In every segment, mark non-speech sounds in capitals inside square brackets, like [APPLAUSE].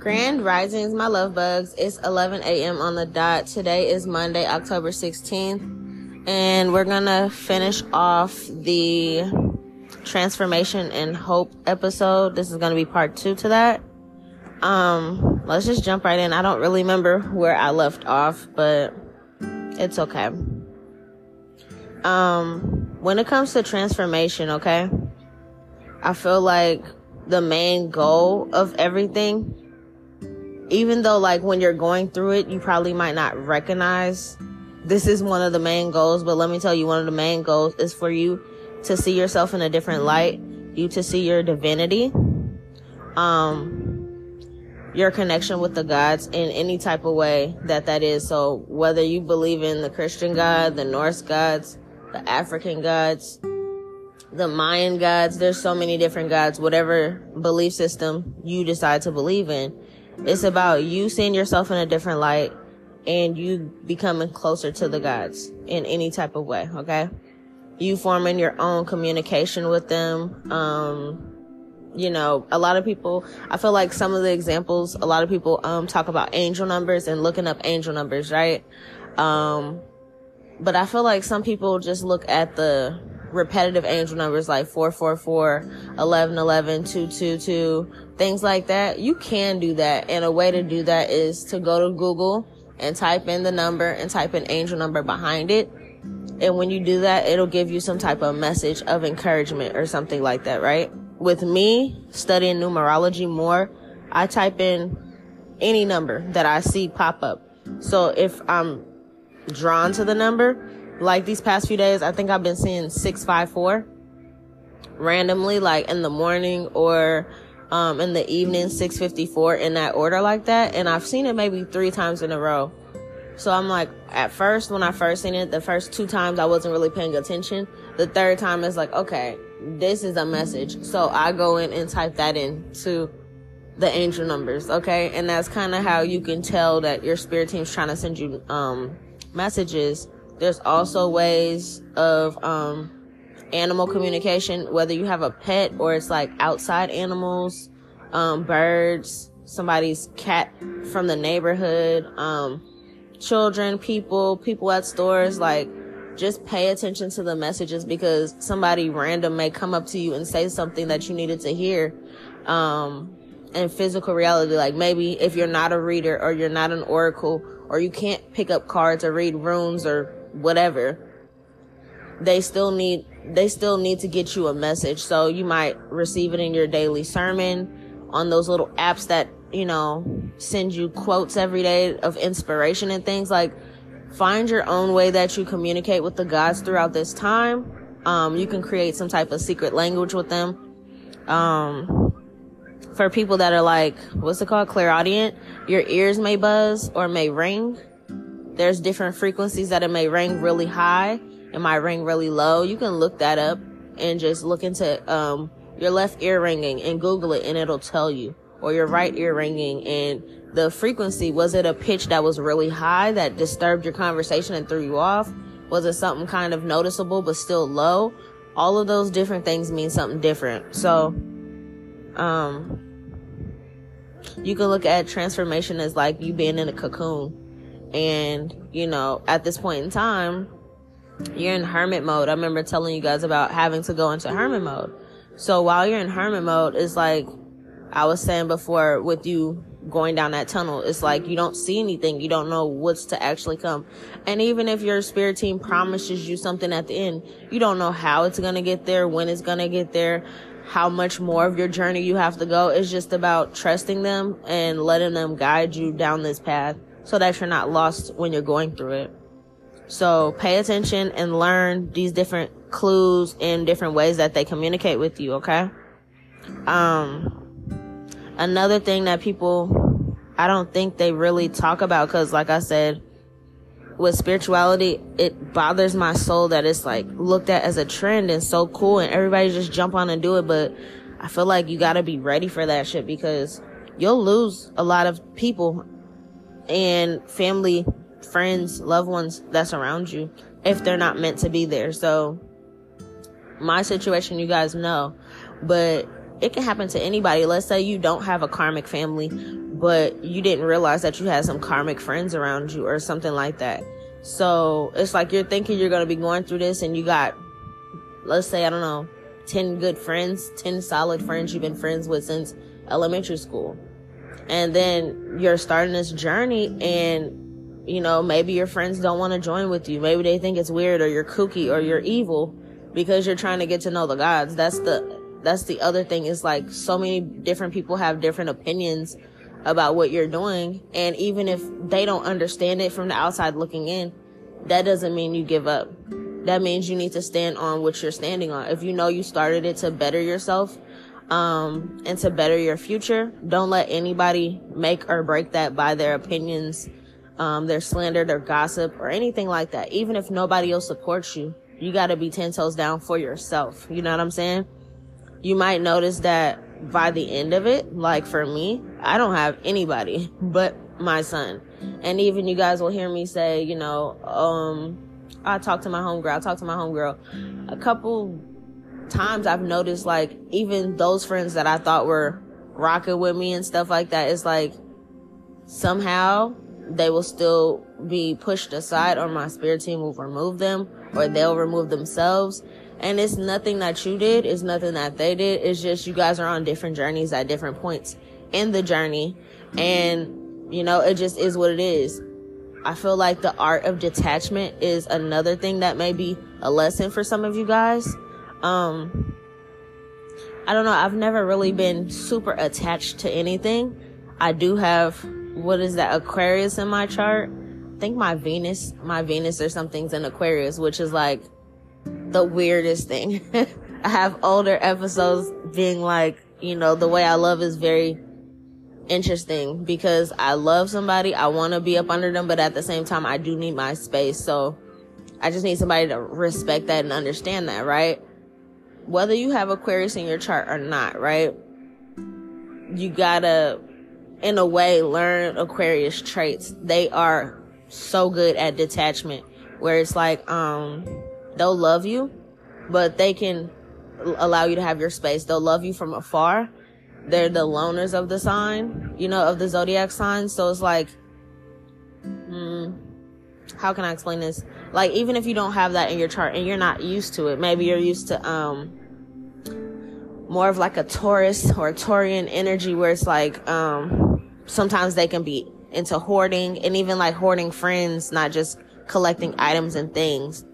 Grand Risings, my love bugs. It's 11 a.m. on the dot. Today is Monday, October 16th, and we're gonna finish off the transformation and hope episode. This is gonna be part two to that. Um, let's just jump right in. I don't really remember where I left off, but it's okay. Um, when it comes to transformation, okay, I feel like the main goal of everything even though like when you're going through it, you probably might not recognize this is one of the main goals, but let me tell you, one of the main goals is for you to see yourself in a different light, you to see your divinity, um, your connection with the gods in any type of way that that is. So whether you believe in the Christian God, the Norse gods, the African gods, the Mayan gods, there's so many different gods, whatever belief system you decide to believe in it's about you seeing yourself in a different light and you becoming closer to the gods in any type of way, okay? You forming your own communication with them. Um, you know, a lot of people, I feel like some of the examples, a lot of people, um, talk about angel numbers and looking up angel numbers, right? Um, but I feel like some people just look at the repetitive angel numbers like 444, 1111, 222, things like that. You can do that. And a way to do that is to go to Google and type in the number and type in angel number behind it. And when you do that, it'll give you some type of message of encouragement or something like that, right? With me studying numerology more, I type in any number that I see pop up. So if I'm drawn to the number, like these past few days, I think I've been seeing 654 randomly, like in the morning or um, in the evening, 654 in that order like that. And I've seen it maybe three times in a row. So I'm like, at first, when I first seen it, the first two times I wasn't really paying attention. The third time is like, okay, this is a message. So I go in and type that in to the angel numbers. Okay. And that's kind of how you can tell that your spirit team's trying to send you, um, messages there's also ways of um, animal communication, whether you have a pet or it's like outside animals, um, birds, somebody's cat from the neighborhood, um, children, people, people at stores, like just pay attention to the messages because somebody random may come up to you and say something that you needed to hear. Um, in physical reality, like maybe if you're not a reader or you're not an oracle or you can't pick up cards or read runes or whatever, they still need they still need to get you a message. So you might receive it in your daily sermon on those little apps that, you know, send you quotes every day of inspiration and things like find your own way that you communicate with the gods throughout this time. Um, you can create some type of secret language with them. Um, for people that are like, what's it called? Clairaudient, your ears may buzz or may ring there's different frequencies that it may ring really high. It might ring really low. You can look that up and just look into um, your left ear ringing and Google it and it'll tell you. Or your right ear ringing and the frequency. Was it a pitch that was really high that disturbed your conversation and threw you off? Was it something kind of noticeable but still low? All of those different things mean something different. So, um, you can look at transformation as like you being in a cocoon and, you know, at this point in time, you're in hermit mode. I remember telling you guys about having to go into hermit mode. So while you're in hermit mode, it's like I was saying before with you going down that tunnel, it's like you don't see anything. You don't know what's to actually come. And even if your spirit team promises you something at the end, you don't know how it's going to get there, when it's going to get there, how much more of your journey you have to go. It's just about trusting them and letting them guide you down this path so that you're not lost when you're going through it. So pay attention and learn these different clues and different ways that they communicate with you, okay? Um, another thing that people, I don't think they really talk about, cause like I said, with spirituality, it bothers my soul that it's like looked at as a trend and so cool and everybody just jump on and do it. But I feel like you gotta be ready for that shit because you'll lose a lot of people and family, friends, loved ones that's around you if they're not meant to be there. So my situation, you guys know, but it can happen to anybody. Let's say you don't have a karmic family, but you didn't realize that you had some karmic friends around you or something like that. So it's like you're thinking you're going to be going through this and you got, let's say, I don't know, 10 good friends, 10 solid friends you've been friends with since elementary school. And then you're starting this journey and, you know, maybe your friends don't want to join with you. Maybe they think it's weird or you're kooky or you're evil because you're trying to get to know the gods. That's the, that's the other thing is like so many different people have different opinions about what you're doing. And even if they don't understand it from the outside looking in, that doesn't mean you give up. That means you need to stand on what you're standing on. If you know you started it to better yourself, um, and to better your future, don't let anybody make or break that by their opinions, um, their slander, their gossip, or anything like that. Even if nobody else supports you, you gotta be 10 toes down for yourself. You know what I'm saying? You might notice that by the end of it, like for me, I don't have anybody [LAUGHS] but my son. And even you guys will hear me say, you know, um, I talk to my homegirl, I talk to my homegirl. A couple times I've noticed like even those friends that I thought were rocking with me and stuff like that, it's like somehow they will still be pushed aside or my spirit team will remove them or they'll remove themselves and it's nothing that you did, it's nothing that they did. It's just you guys are on different journeys at different points in the journey. And, you know, it just is what it is. I feel like the art of detachment is another thing that may be a lesson for some of you guys. Um, I don't know. I've never really been super attached to anything. I do have, what is that, Aquarius in my chart. I think my Venus, my Venus or something's in Aquarius, which is like, the weirdest thing. [LAUGHS] I have older episodes being like, you know, the way I love is very interesting because I love somebody. I want to be up under them, but at the same time, I do need my space. So I just need somebody to respect that and understand that, right? Whether you have Aquarius in your chart or not, right? You gotta, in a way, learn Aquarius traits. They are so good at detachment where it's like, um, they'll love you, but they can allow you to have your space. They'll love you from afar. They're the loners of the sign, you know, of the zodiac sign. So it's like, hmm, how can I explain this? Like, even if you don't have that in your chart and you're not used to it, maybe you're used to, um, more of like a Taurus or Taurian energy where it's like, um, sometimes they can be into hoarding and even like hoarding friends, not just collecting items and things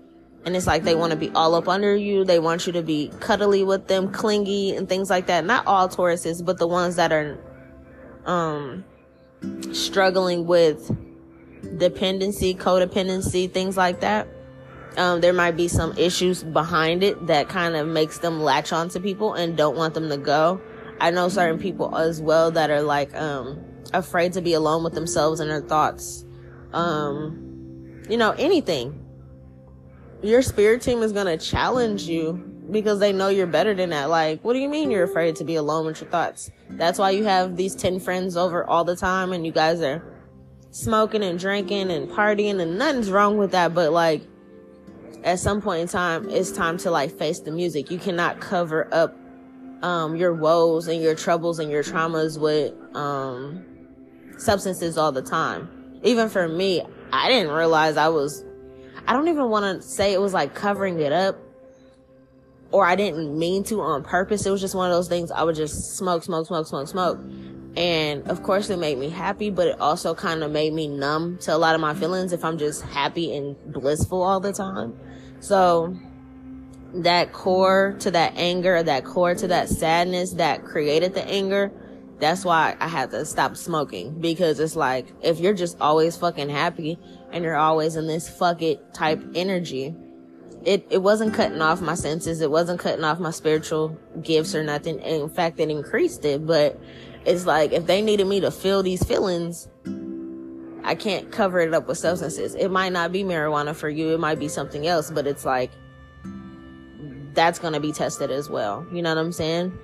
and it's like they want to be all up under you. They want you to be cuddly with them, clingy and things like that. Not all Tauruses, but the ones that are um struggling with dependency, codependency, things like that. Um, there might be some issues behind it that kind of makes them latch on to people and don't want them to go. I know certain people as well that are like um afraid to be alone with themselves and their thoughts. Um, you know, anything your spirit team is going to challenge you because they know you're better than that. Like, what do you mean you're afraid to be alone with your thoughts? That's why you have these 10 friends over all the time and you guys are smoking and drinking and partying and nothing's wrong with that. But like, at some point in time, it's time to like face the music. You cannot cover up, um, your woes and your troubles and your traumas with, um, substances all the time. Even for me, I didn't realize I was I don't even want to say it was like covering it up or I didn't mean to on purpose. It was just one of those things I would just smoke, smoke, smoke, smoke, smoke. And of course it made me happy, but it also kind of made me numb to a lot of my feelings if I'm just happy and blissful all the time. So that core to that anger, that core to that sadness that created the anger, that's why I had to stop smoking because it's like if you're just always fucking happy and you're always in this fuck it type energy, it it wasn't cutting off my senses, it wasn't cutting off my spiritual gifts or nothing. In fact, it increased it, but it's like if they needed me to feel these feelings, I can't cover it up with substances. It might not be marijuana for you, it might be something else, but it's like that's going to be tested as well. You know what I'm saying?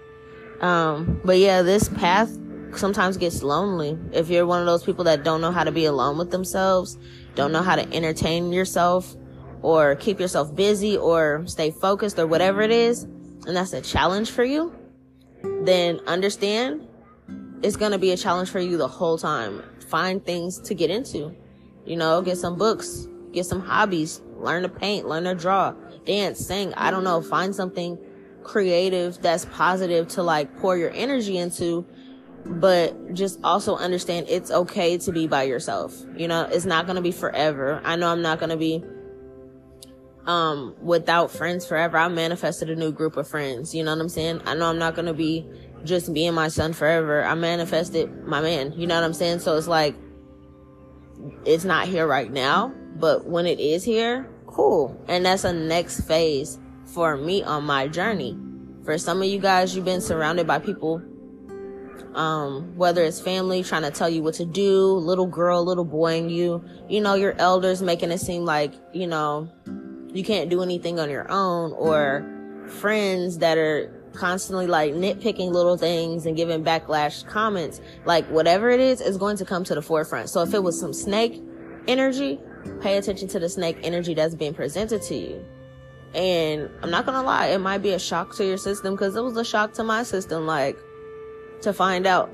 Um, but yeah, this path sometimes gets lonely. If you're one of those people that don't know how to be alone with themselves, don't know how to entertain yourself or keep yourself busy or stay focused or whatever it is, and that's a challenge for you, then understand it's going to be a challenge for you the whole time. Find things to get into. You know, get some books, get some hobbies, learn to paint, learn to draw, dance, sing. I don't know. Find something creative that's positive to like pour your energy into but just also understand it's okay to be by yourself. You know, it's not going to be forever. I know I'm not going to be um without friends forever. I manifested a new group of friends, you know what I'm saying? I know I'm not to be just being my son forever. I manifested my man, you know what I'm saying? So it's like it's not here right now, but when it is here, cool. And that's a next phase for me on my journey. For some of you guys, you've been surrounded by people um, whether it's family trying to tell you what to do, little girl, little boy in you, you know, your elders making it seem like, you know, you can't do anything on your own, or friends that are constantly like nitpicking little things and giving backlash comments. Like whatever it is, is going to come to the forefront. So if it was some snake energy, pay attention to the snake energy that's being presented to you. And I'm not gonna lie, it might be a shock to your system because it was a shock to my system. Like, to find out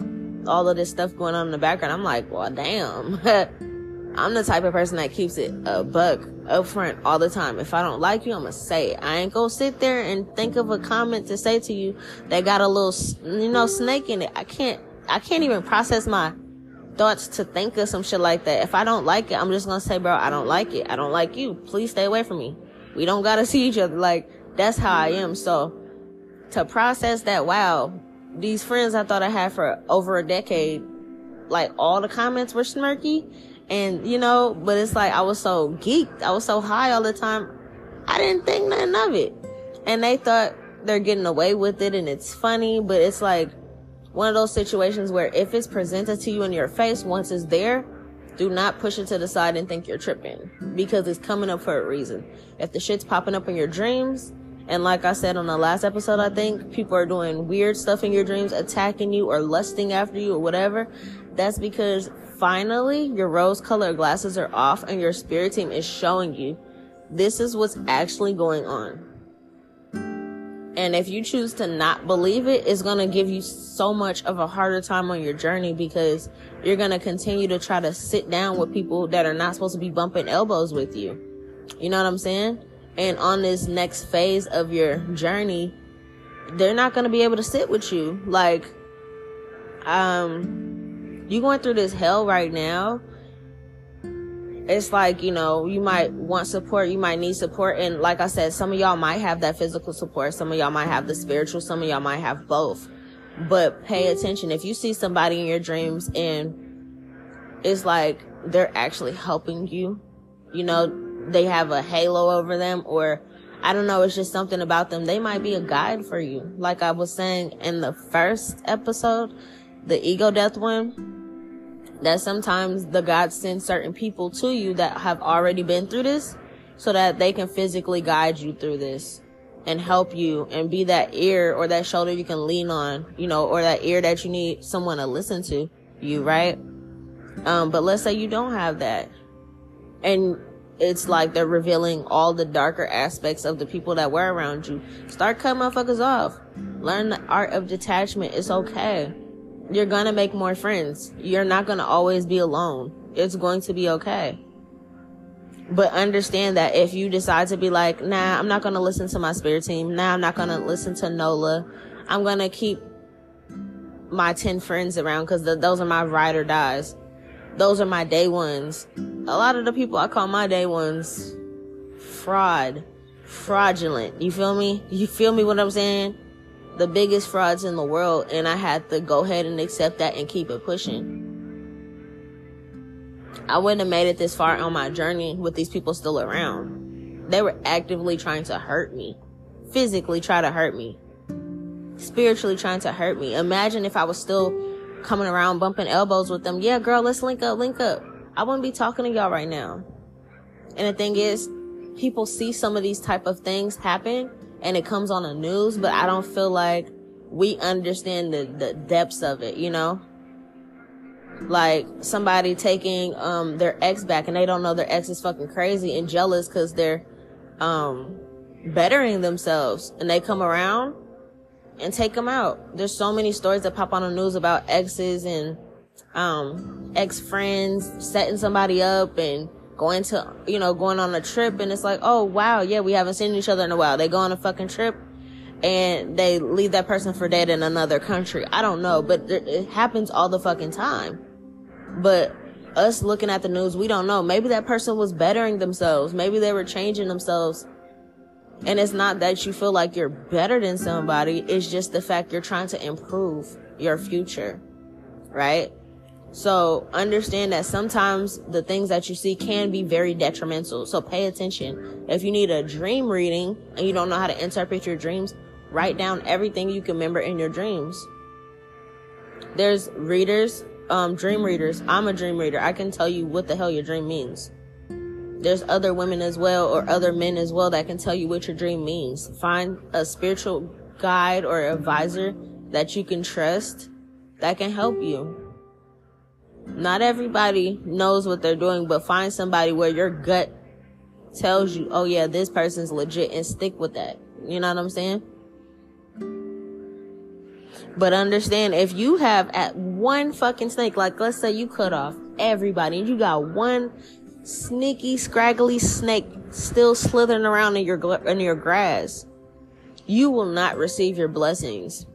all of this stuff going on in the background, I'm like, well, damn. [LAUGHS] I'm the type of person that keeps it a buck up front all the time. If I don't like you, I'm gonna say it. I ain't gonna sit there and think of a comment to say to you that got a little, you know, snake in it. I can't, I can't even process my thoughts to think of some shit like that. If I don't like it, I'm just gonna say, bro, I don't like it. I don't like you. Please stay away from me. We don't gotta see each other. Like, that's how I am. So, to process that, wow, these friends I thought I had for over a decade, like all the comments were smirky. And, you know, but it's like I was so geeked. I was so high all the time. I didn't think nothing of it. And they thought they're getting away with it and it's funny, but it's like one of those situations where if it's presented to you in your face once it's there, do not push it to the side and think you're tripping because it's coming up for a reason. If the shit's popping up in your dreams, and like I said on the last episode, I think people are doing weird stuff in your dreams, attacking you or lusting after you or whatever. That's because finally your rose colored glasses are off and your spirit team is showing you this is what's actually going on. And if you choose to not believe it, it's going to give you so much of a harder time on your journey because you're going to continue to try to sit down with people that are not supposed to be bumping elbows with you. You know what I'm saying? and on this next phase of your journey, they're not going to be able to sit with you. Like, um, you going through this hell right now. It's like, you know, you might want support, you might need support. And like I said, some of y'all might have that physical support. Some of y'all might have the spiritual. Some of y'all might have both. But pay attention. If you see somebody in your dreams and it's like they're actually helping you, you know, they have a halo over them or I don't know, it's just something about them. They might be a guide for you. Like I was saying in the first episode, the ego death one, that sometimes the God sends certain people to you that have already been through this so that they can physically guide you through this and help you and be that ear or that shoulder you can lean on, you know, or that ear that you need someone to listen to you, right? Um, but let's say you don't have that and it's like they're revealing all the darker aspects of the people that were around you. Start cutting motherfuckers off. Learn the art of detachment. It's okay. You're gonna make more friends. You're not gonna always be alone. It's going to be okay. But understand that if you decide to be like, nah, I'm not gonna listen to my spirit team. Nah, I'm not gonna listen to Nola. I'm gonna keep my 10 friends around because those are my ride or dies those are my day ones. A lot of the people I call my day ones fraud, fraudulent. You feel me? You feel me what I'm saying? The biggest frauds in the world, and I had to go ahead and accept that and keep it pushing. I wouldn't have made it this far on my journey with these people still around. They were actively trying to hurt me, physically try to hurt me, spiritually trying to hurt me. Imagine if I was still coming around bumping elbows with them. Yeah, girl, let's link up, link up. I wouldn't be talking to y'all right now. And the thing is, people see some of these type of things happen and it comes on the news, but I don't feel like we understand the, the depths of it, you know? Like somebody taking, um, their ex back and they don't know their ex is fucking crazy and jealous cause they're, um, bettering themselves and they come around and take them out. There's so many stories that pop on the news about exes and um, ex friends setting somebody up and going to, you know, going on a trip. And it's like, oh, wow, yeah, we haven't seen each other in a while. They go on a fucking trip and they leave that person for dead in another country. I don't know, but it happens all the fucking time. But us looking at the news, we don't know. Maybe that person was bettering themselves. Maybe they were changing themselves and it's not that you feel like you're better than somebody, it's just the fact you're trying to improve your future, right? So understand that sometimes the things that you see can be very detrimental. So pay attention. If you need a dream reading and you don't know how to interpret your dreams, write down everything you can remember in your dreams. There's readers, um, dream readers. I'm a dream reader. I can tell you what the hell your dream means there's other women as well or other men as well that can tell you what your dream means. Find a spiritual guide or advisor that you can trust that can help you. Not everybody knows what they're doing, but find somebody where your gut tells you, oh yeah, this person's legit and stick with that. You know what I'm saying? But understand if you have at one fucking snake, like let's say you cut off everybody and you got one sneaky, scraggly snake still slithering around in your in your grass, you will not receive your blessings.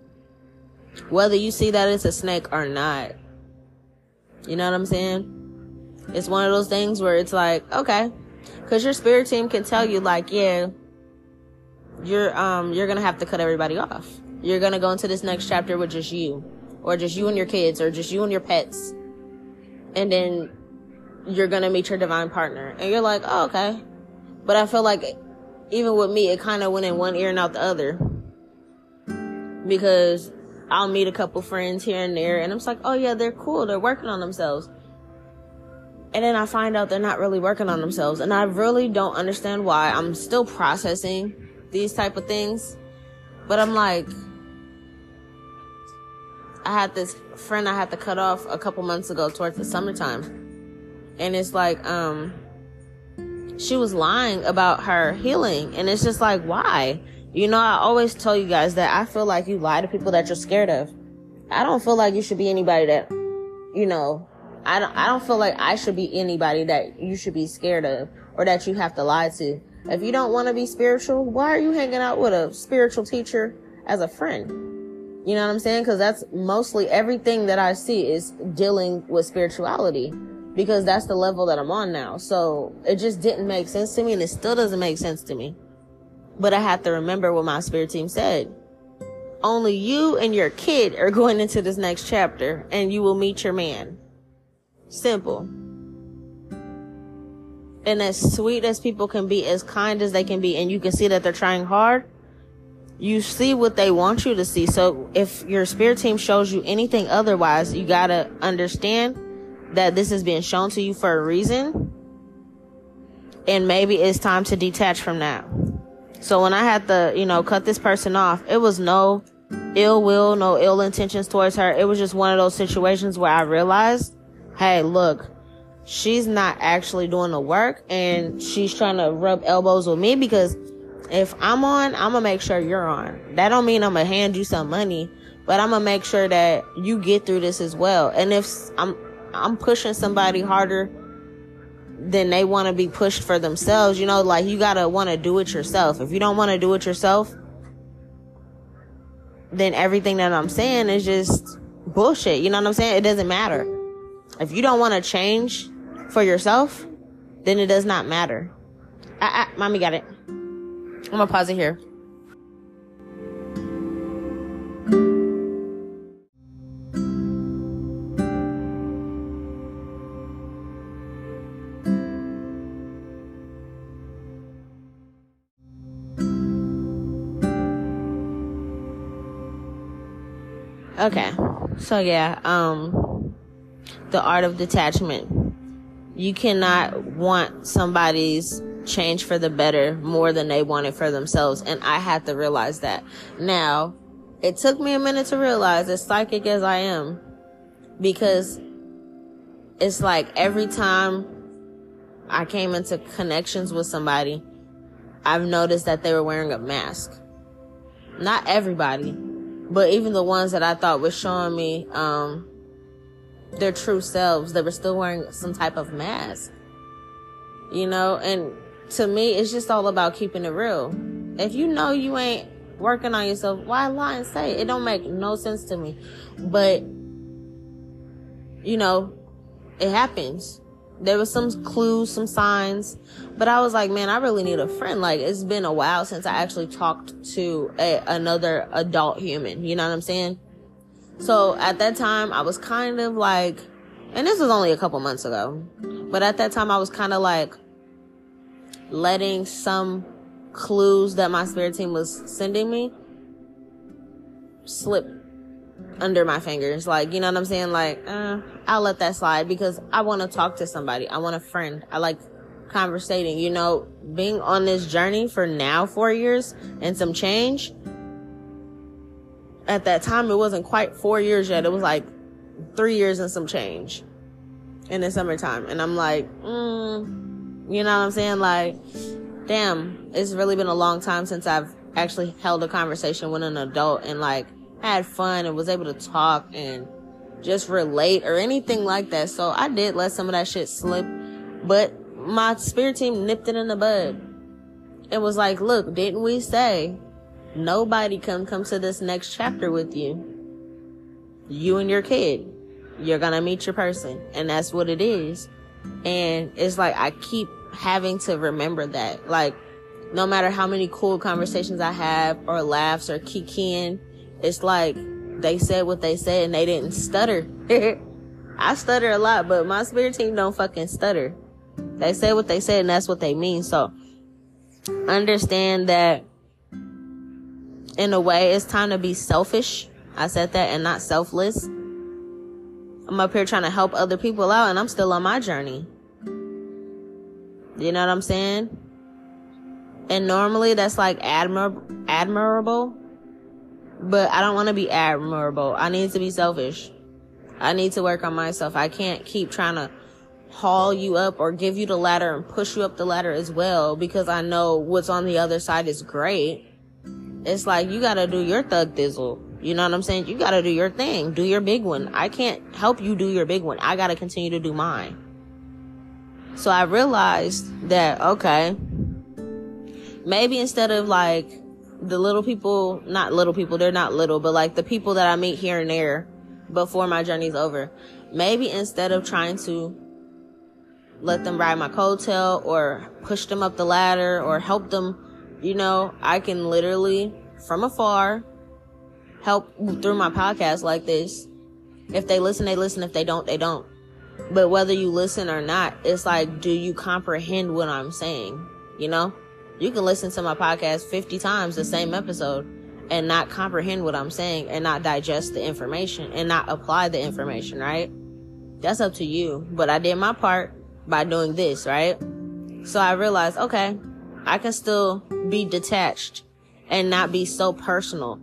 Whether you see that it's a snake or not. You know what I'm saying? It's one of those things where it's like, okay, cause your spirit team can tell you like, yeah, you're, um, you're gonna have to cut everybody off. You're gonna go into this next chapter with just you, or just you and your kids, or just you and your pets. And then you're gonna meet your divine partner. And you're like, oh, okay. But I feel like even with me, it kind of went in one ear and out the other. Because I'll meet a couple friends here and there, and I'm like, oh yeah, they're cool. They're working on themselves. And then I find out they're not really working on themselves. And I really don't understand why. I'm still processing these type of things. But I'm like, I had this friend I had to cut off a couple months ago towards the summertime and it's like um she was lying about her healing and it's just like why you know i always tell you guys that i feel like you lie to people that you're scared of i don't feel like you should be anybody that you know i don't i don't feel like i should be anybody that you should be scared of or that you have to lie to if you don't want to be spiritual why are you hanging out with a spiritual teacher as a friend you know what i'm saying because that's mostly everything that i see is dealing with spirituality because that's the level that I'm on now. So it just didn't make sense to me and it still doesn't make sense to me. But I have to remember what my spirit team said. Only you and your kid are [LAUGHS] going into this next chapter and you will meet your man. Simple. And as sweet as people can be, as kind as they can be, and you can see that they're trying hard, you see what they want you to see. So if your spirit team shows you anything otherwise, you gotta understand that this is being shown to you for a reason. And maybe it's time to detach from that. So when I had to, you know, cut this person off, it was no ill will, no ill intentions towards her. It was just one of those situations where I realized, hey, look, she's not actually doing the work and she's trying to rub elbows with me because if I'm on, I'm gonna make sure you're on. That don't mean I'm gonna hand you some money, but I'm gonna make sure that you get through this as well. And if I'm I'm pushing somebody harder than they want to be pushed for themselves. You know, like you gotta want to do it yourself. If you don't want to do it yourself, then everything that I'm saying is just bullshit. You know what I'm saying? It doesn't matter. If you don't want to change for yourself, then it does not matter. I, I, mommy got it. I'm gonna pause it here. So yeah, um the art of detachment. You cannot want somebody's change for the better more than they want it for themselves and I had to realize that. Now, it took me a minute to realize as psychic as I am because it's like every time I came into connections with somebody, I've noticed that they were wearing a mask. Not everybody, But even the ones that I thought was showing me, um, their true selves, they were still wearing some type of mask. You know, and to me, it's just all about keeping it real. If you know you ain't working on yourself, why lie and say it? It don't make no sense to me. But, you know, it happens. There was some clues, some signs, but I was like, man, I really need a friend. Like, it's been a while since I actually talked to a, another adult human. You know what I'm saying? So at that time, I was kind of like, and this was only a couple months ago, but at that time, I was kind of like letting some clues that my spirit team was sending me slip under my fingers. Like, you know what I'm saying? Like, uh, I'll let that slide because I want to talk to somebody. I want a friend. I like conversating. You know, being on this journey for now four years and some change. At that time, it wasn't quite four years yet. It was like three years and some change in the summertime. And I'm like, mm, you know what I'm saying? Like, damn, it's really been a long time since I've actually held a conversation with an adult and like had fun and was able to talk and just relate or anything like that. So I did let some of that shit slip, but my spirit team nipped it in the bud. It was like, look, didn't we say nobody can come to this next chapter with you? You and your kid. You're gonna meet your person. And that's what it is. And it's like, I keep having to remember that. Like, no matter how many cool conversations I have or laughs or kikiing, it's like they said what they said and they didn't stutter. [LAUGHS] I stutter a lot, but my spirit team don't fucking stutter. They say what they said and that's what they mean. So understand that in a way it's time to be selfish. I said that and not selfless. I'm up here trying to help other people out and I'm still on my journey. You know what I'm saying? And normally that's like admir- admirable, but I don't want to be admirable. I need to be selfish. I need to work on myself. I can't keep trying to haul you up or give you the ladder and push you up the ladder as well because I know what's on the other side is great. It's like you gotta do your thug thizzle. You know what I'm saying? You gotta do your thing. Do your big one. I can't help you do your big one. I gotta continue to do mine. So I realized that, okay, maybe instead of like the little people, not little people, they're not little, but like the people that I meet here and there before my journey's over, maybe instead of trying to let them ride my coattail or push them up the ladder or help them, you know, I can literally from afar help through my podcast like this. If they listen, they listen. If they don't, they don't. But whether you listen or not, it's like, do you comprehend what I'm saying? You know, you can listen to my podcast 50 times, the same episode, and not comprehend what I'm saying and not digest the information and not apply the information, right? That's up to you. But I did my part by doing this, right? So I realized, okay, I can still be detached and not be so personal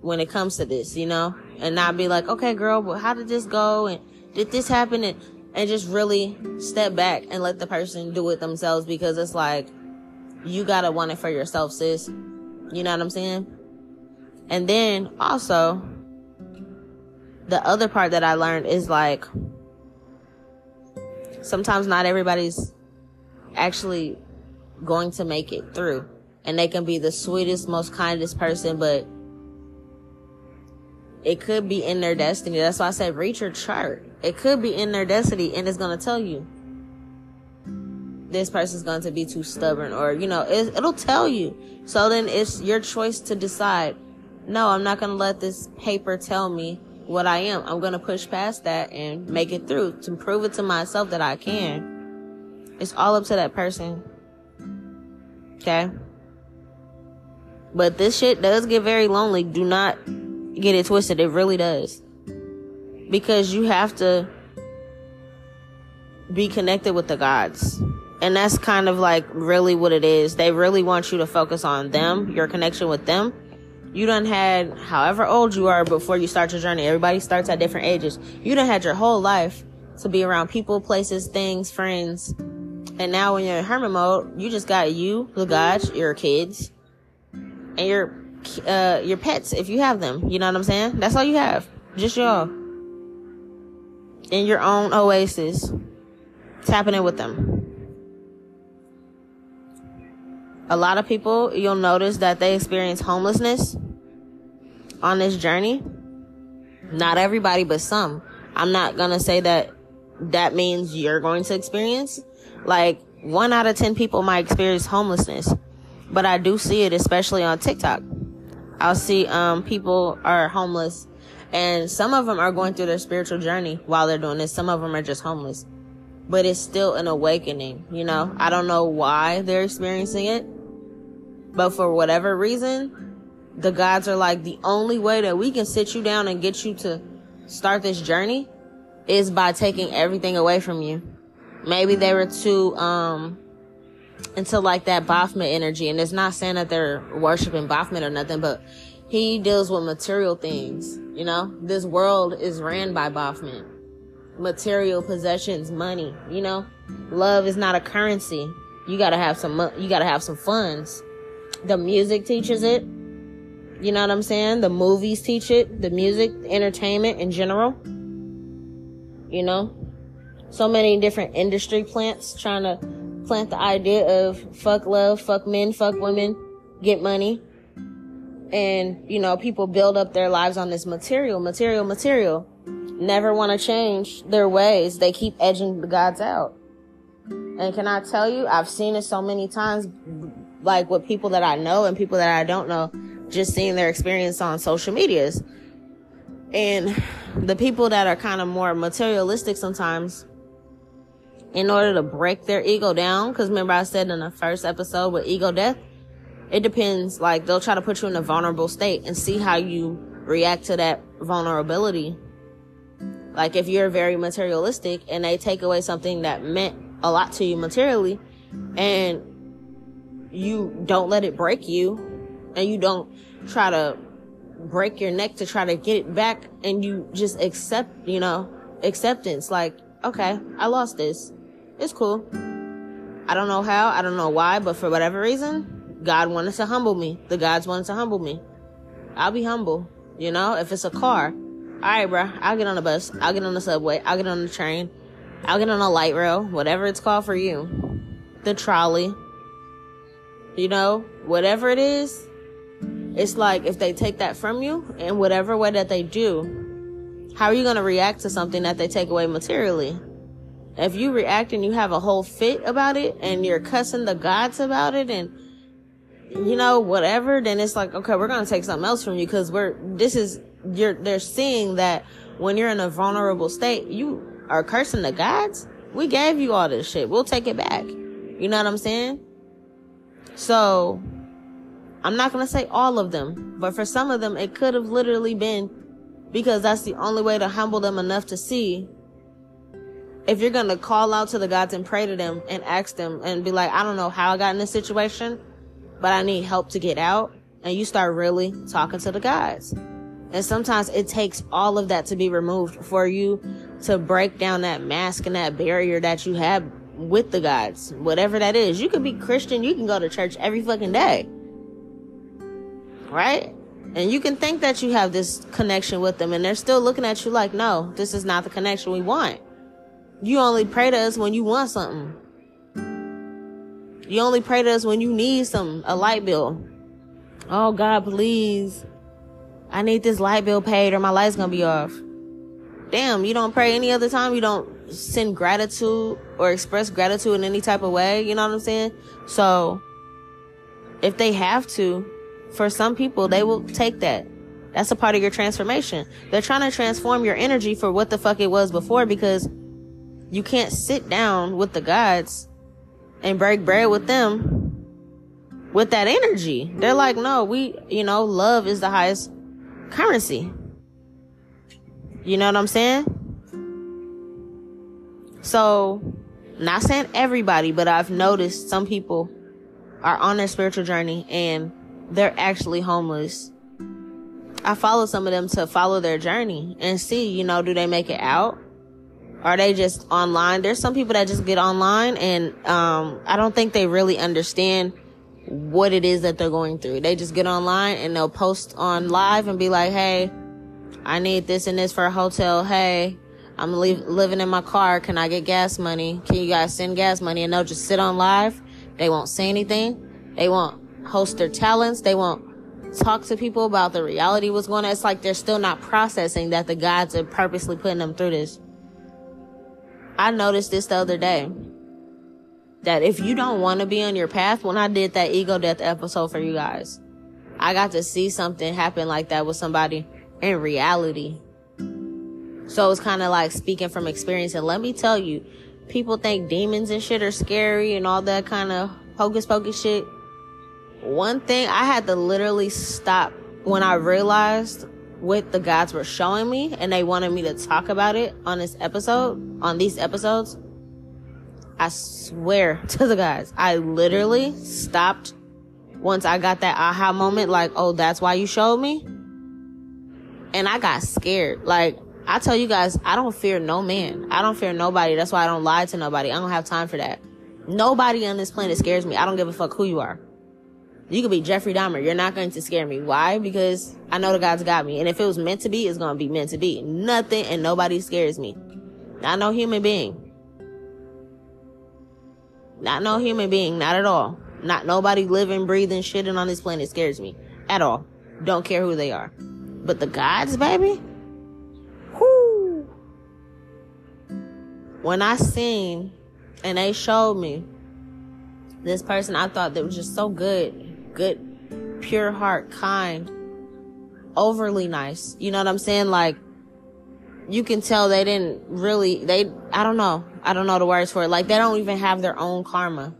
when it comes to this, you know, and not be like, okay, girl, but how did this go? And did this happen? And, and just really step back and let the person do it themselves because it's like, you gotta want it for yourself, sis. You know what I'm saying? And then also, the other part that I learned is like, sometimes not everybody's actually going to make it through. And they can be the sweetest, most kindest person, but it could be in their destiny. That's why I said read your chart. It could be in their destiny and it's going to tell you this person's going to be too stubborn or, you know, it, it'll tell you. So then it's your choice to decide, no, I'm not going to let this paper tell me what I am. I'm going to push past that and make it through to prove it to myself that I can. It's all up to that person. Okay. But this shit does get very lonely. Do not get it twisted. It really does. Because you have to be connected with the gods. And that's kind of like really what it is. They really want you to focus on them, your connection with them. You done had however old you are before you start your journey. Everybody starts at different ages. You done had your whole life to be around people, places, things, friends. And now when you're in hermit mode, you just got you, the gods, your kids, and your uh, your pets if you have them. You know what I'm saying? That's all you have. Just y'all. In your own oasis. Tapping in with them. A lot of people, you'll notice that they experience homelessness on this journey. Not everybody, but some. I'm not gonna say that that means you're going to experience. Like, one out of 10 people might experience homelessness. But I do see it, especially on TikTok. I'll see, um, people are homeless and some of them are going through their spiritual journey while they're doing this. Some of them are just homeless, but it's still an awakening. You know, I don't know why they're experiencing it, but for whatever reason, the gods are like the only way that we can sit you down and get you to start this journey is by taking everything away from you. Maybe they were too, um, into like that Baphomet energy. And it's not saying that they're worshiping Baphomet or nothing, but he deals with material things. You know, this world is ran by Baphomet. Material possessions, money, you know, love is not a currency. You gotta have some, you gotta have some funds. The music teaches it. You know what I'm saying? The movies teach it. The music, entertainment in general. You know, so many different industry plants trying to plant the idea of fuck love, fuck men, fuck women, get money. And, you know, people build up their lives on this material, material, material. Never want to change their ways. They keep edging the gods out. And can I tell you, I've seen it so many times, like with people that I know and people that I don't know, just seeing their experience on social medias. And the people that are kind of more materialistic sometimes, in order to break their ego down. Cause remember I said in the first episode with ego death, it depends. Like they'll try to put you in a vulnerable state and see how you react to that vulnerability. Like if you're very materialistic and they take away something that meant a lot to you materially and you don't let it break you and you don't try to break your neck to try to get it back and you just accept, you know, acceptance. Like, okay, I lost this. It's cool. I don't know how, I don't know why, but for whatever reason, God wanted to humble me. The gods wanted to humble me. I'll be humble. You know, if it's a car, all right, bro, I'll get on the bus, I'll get on the subway, I'll get on the train, I'll get on a light rail, whatever it's called for you. The trolley. You know, whatever it is, it's like if they take that from you in whatever way that they do, how are you going to react to something that they take away materially? If you react and you have a whole fit about it and you're cussing the gods about it and you know whatever, then it's like okay, we're gonna take something else from you because we're this is you're they're seeing that when you're in a vulnerable state, you are cursing the gods. We gave you all this shit. We'll take it back. You know what I'm saying? So I'm not gonna say all of them, but for some of them, it could have literally been because that's the only way to humble them enough to see if you're gonna call out to the gods and pray to them and ask them and be like, I don't know how I got in this situation, but I need help to get out. And you start really talking to the gods. And sometimes it takes all of that to be removed for you to break down that mask and that barrier that you have with the gods, whatever that is. You can be Christian, you can go to church every fucking day. Right? And you can think that you have this connection with them and they're still looking at you like, no, this is not the connection we want. You only pray to us when you want something. You only pray to us when you need some a light bill. Oh God, please. I need this light bill paid or my light's gonna be off. Damn, you don't pray any other time. You don't send gratitude or express gratitude in any type of way. You know what I'm saying? So, if they have to, for some people, they will take that. That's a part of your transformation. They're trying to transform your energy for what the fuck it was before because you can't sit down with the gods and break bread with them with that energy. They're like, no, we, you know, love is the highest currency. You know what I'm saying? So, not saying everybody, but I've noticed some people are on their spiritual journey and they're actually homeless. I follow some of them to follow their journey and see, you know, do they make it out? Are they just online? There's some people that just get online and um, I don't think they really understand what it is that they're going through. They just get online and they'll post on live and be like, Hey, I need this and this for a hotel. Hey, I'm leave, living in my car. Can I get gas money? Can you guys send gas money? And they'll just sit on live. They won't say anything. They won't host their talents. They won't talk to people about the reality what's going on. It's like they're still not processing that the gods are purposely putting them through this. I noticed this the other day that if you don't want to be on your path, when I did that ego death episode for you guys, I got to see something happen like that with somebody in reality. So it's kind of like speaking from experience. And let me tell you, people think demons and shit are scary and all that kind of hocus pocus shit. One thing I had to literally stop when I realized what the gods were showing me and they wanted me to talk about it on this episode, on these episodes I swear [LAUGHS] to the guys, I literally stopped once I got that aha moment, like, oh, that's why you showed me. And I got scared. Like, I tell you guys, I don't fear no man. I don't fear nobody. That's why I don't lie to nobody. I don't have time for that. Nobody on this planet scares me. I don't give a fuck who you are. You could be Jeffrey Dahmer. You're not going to scare me. Why? Because I know the God's got me. And if it was meant to be, it's going to be meant to be. Nothing and nobody scares me. Not no human being. Not no human being, not at all. Not nobody living, breathing, shitting on this planet scares me. At all. Don't care who they are. But the gods, baby? Whoo! When I seen and they showed me this person I thought that was just so good, good, pure heart, kind, overly nice. You know what I'm saying? Like, you can tell they didn't really, they, I don't know. I don't know the words for it. Like they don't even have their own karma.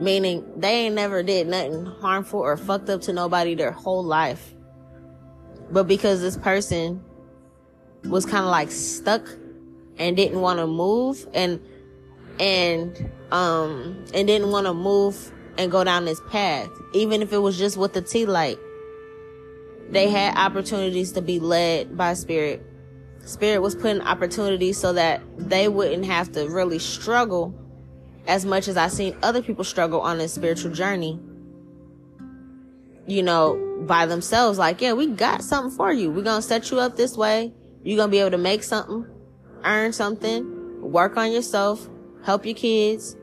Meaning they ain't never did nothing harmful or fucked up to nobody their whole life. But because this person was kind of like stuck and didn't want to move and, and, um, and didn't want to move and go down this path, even if it was just with the tea light. They had opportunities to be led by spirit Spirit was putting opportunities so that they wouldn't have to really struggle as much as I've seen other people struggle on this spiritual journey. You know, by themselves, like, yeah, we got something for you. We're going to set you up this way. You're going to be able to make something, earn something, work on yourself, help your kids.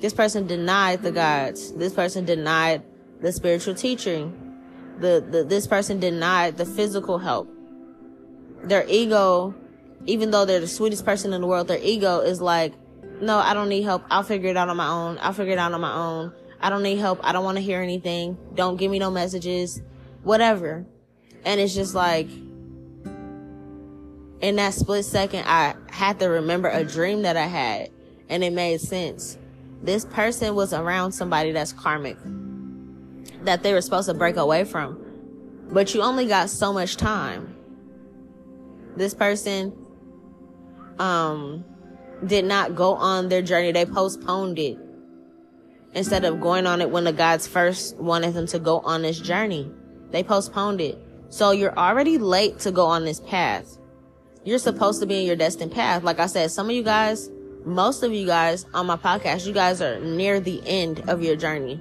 This person denied the gods. This person denied the spiritual teaching. The, the, this person denied the physical help their ego, even though they're the sweetest person in the world, their ego is like, no, I don't need help. I'll figure it out on my own. I'll figure it out on my own. I don't need help. I don't want to hear anything. Don't give me no messages, whatever. And it's just like, in that split second, I had to remember a dream that I had and it made sense. This person was around somebody that's karmic that they were supposed to break away from, but you only got so much time this person um did not go on their journey. They postponed it instead of going on it when the gods first wanted them to go on this journey. They postponed it. So you're already late to go on this path. You're supposed to be in your destined path. Like I said, some of you guys, most of you guys on my podcast, you guys are near the end of your journey.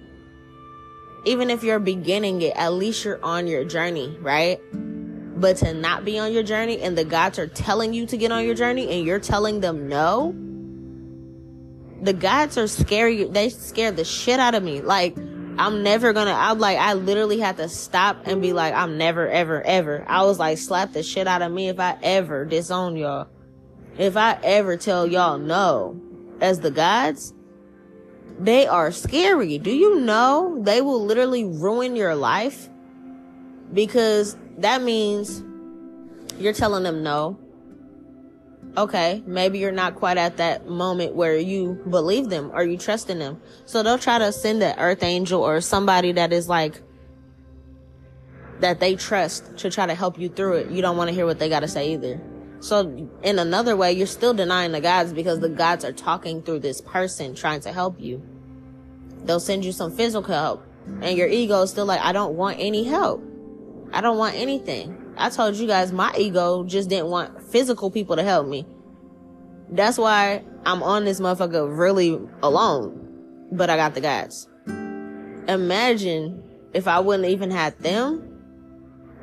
Even if you're beginning it, at least you're on your journey, right? But to not be on your journey and the gods are telling you to get on your journey and you're telling them no, the gods are scary. They scare the shit out of me. Like, I'm never gonna, I'm like, I literally had to stop and be like, I'm never, ever, ever. I was like, slap the shit out of me if I ever disown y'all. If I ever tell y'all no as the gods, they are scary. Do you know they will literally ruin your life? Because that means you're telling them no. Okay, maybe you're not quite at that moment where you believe them or you trust in them. So they'll try to send an earth angel or somebody that is like, that they trust to try to help you through it. You don't want to hear what they got to say either. So in another way, you're still denying the gods because the gods are talking through this person trying to help you. They'll send you some physical help and your ego is still like, I don't want any help. I don't want anything. I told you guys my ego just didn't want physical people to help me. That's why I'm on this motherfucker really alone. But I got the guys. imagine if I wouldn't even had them.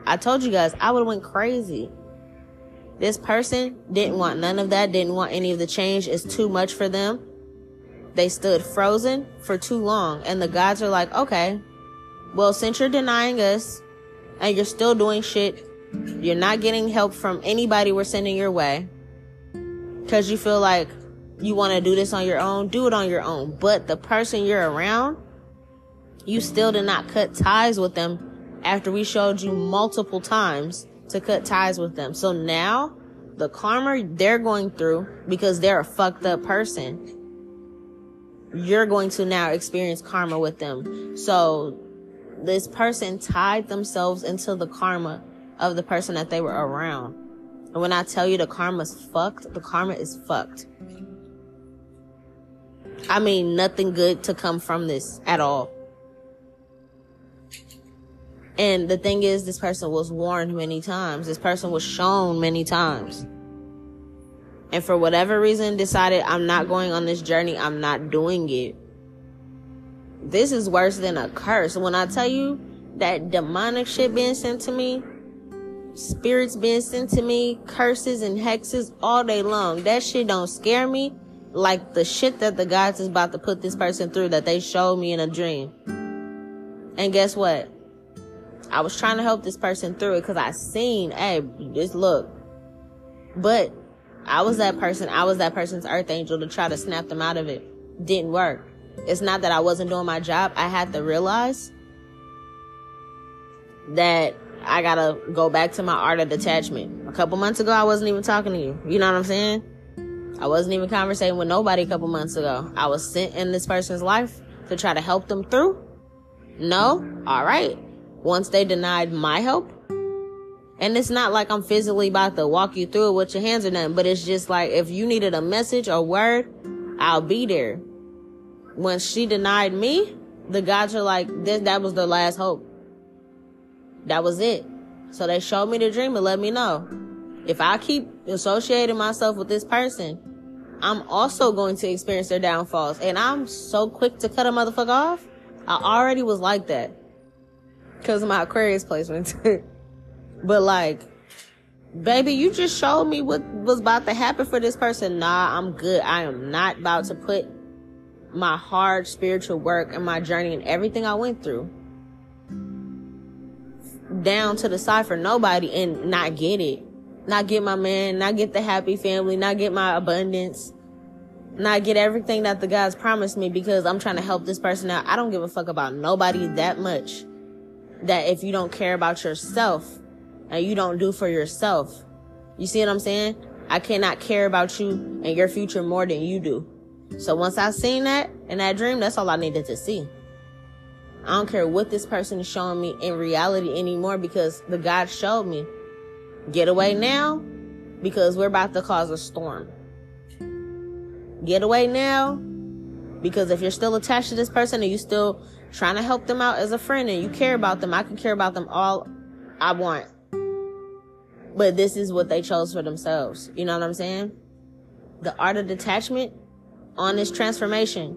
I told you guys I would have went crazy. This person didn't want none of that, didn't want any of the change. It's too much for them. They stood frozen for too long. And the gods are like, okay, well, since you're denying us and you're still doing shit, you're not getting help from anybody we're sending your way because you feel like you want to do this on your own, do it on your own. But the person you're around, you still did not cut ties with them after we showed you multiple times to cut ties with them. So now the karma they're going through because they're a fucked up person, you're going to now experience karma with them. So this person tied themselves into the karma of the person that they were around. And when I tell you the karma's fucked, the karma is fucked. I mean, nothing good to come from this at all. And the thing is, this person was warned many times. This person was shown many times. And for whatever reason, decided, I'm not going on this journey. I'm not doing it. This is worse than a curse. When I tell you that demonic shit being sent to me, spirits being sent to me, curses and hexes all day long, that shit don't scare me like the shit that the gods is about to put this person through that they showed me in a dream. And guess what? I was trying to help this person through it because I seen, hey, just look. But I was that person. I was that person's earth angel to try to snap them out of it. Didn't work. It's not that I wasn't doing my job. I had to realize that I gotta go back to my art of detachment. A couple months ago, I wasn't even talking to you. You know what I'm saying? I wasn't even conversating with nobody a couple months ago. I was sent in this person's life to try to help them through. No? Alright. Once they denied my help, and it's not like I'm physically about to walk you through it with your hands or nothing, but it's just like if you needed a message or word, I'll be there. When she denied me, the gods are like, this, that was the last hope. That was it. So they showed me the dream and let me know if I keep associating myself with this person, I'm also going to experience their downfalls. And I'm so quick to cut a motherfucker off. I already was like that because of my Aquarius placement. [LAUGHS] but like, baby, you just showed me what was about to happen for this person. Nah, I'm good. I am not about to put my hard spiritual work and my journey and everything I went through down to the side for nobody and not get it not get my man, not get the happy family, not get my abundance, not get everything that the guys promised me because I'm trying to help this person out. I don't give a fuck about nobody that much that if you don't care about yourself and you don't do for yourself, you see what I'm saying? I cannot care about you and your future more than you do. So once I seen that in that dream, that's all I needed to see. I don't care what this person is showing me in reality anymore because the God showed me Get away now because we're about to cause a storm. Get away now because if you're still attached to this person and you still trying to help them out as a friend and you care about them, I can care about them all I want. But this is what they chose for themselves. You know what I'm saying? The art of detachment on this transformation.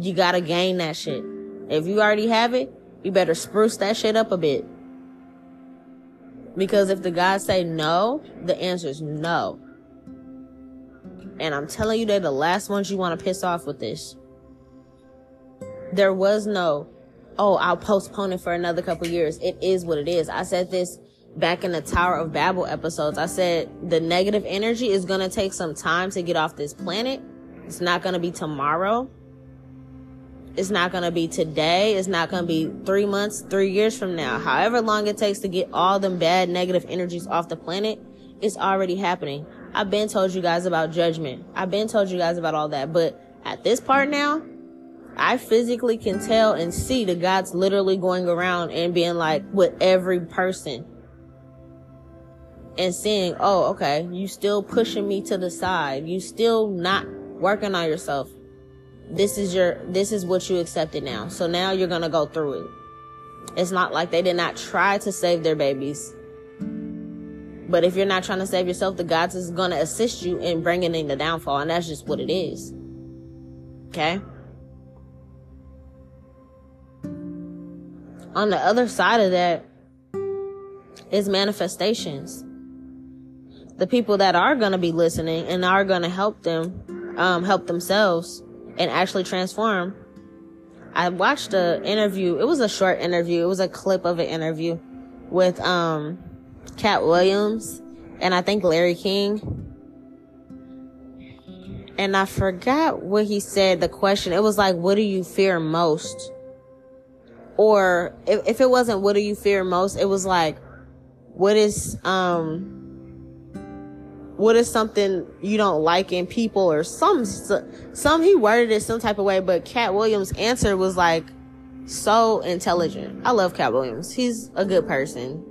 You gotta gain that shit. If you already have it, you better spruce that shit up a bit. Because if the guys say no, the answer is no. And I'm telling you, they're the last ones you want to piss off with this. There was no, oh, I'll postpone it for another couple years. It is what it is. I said this back in the Tower of Babel episodes. I said the negative energy is going to take some time to get off this planet. It's not going to be tomorrow. It's not going to be today. It's not going to be three months, three years from now. However long it takes to get all them bad negative energies off the planet, it's already happening. I've been told you guys about judgment. I've been told you guys about all that. But at this part now, I physically can tell and see the gods literally going around and being like with every person and saying, Oh, okay, you still pushing me to the side. You still not working on yourself. This is your this is what you accepted now. So now you're gonna go through it. It's not like they did not try to save their babies. But if you're not trying to save yourself the gods is gonna assist you in bringing in the downfall. And that's just what it is. Okay on the other side of that is manifestations. The people that are going to be listening and are going to help them, um, help themselves and actually transform. I watched a interview. It was a short interview. It was a clip of an interview with, um, Katt Williams and I think Larry King. And I forgot what he said, the question. It was like, what do you fear most? Or if, if it wasn't, what do you fear most? It was like, what is, um, what is something you don't like in people or some, some, he worded it some type of way, but Katt Williams' answer was like so intelligent. I love Katt Williams. He's a good person.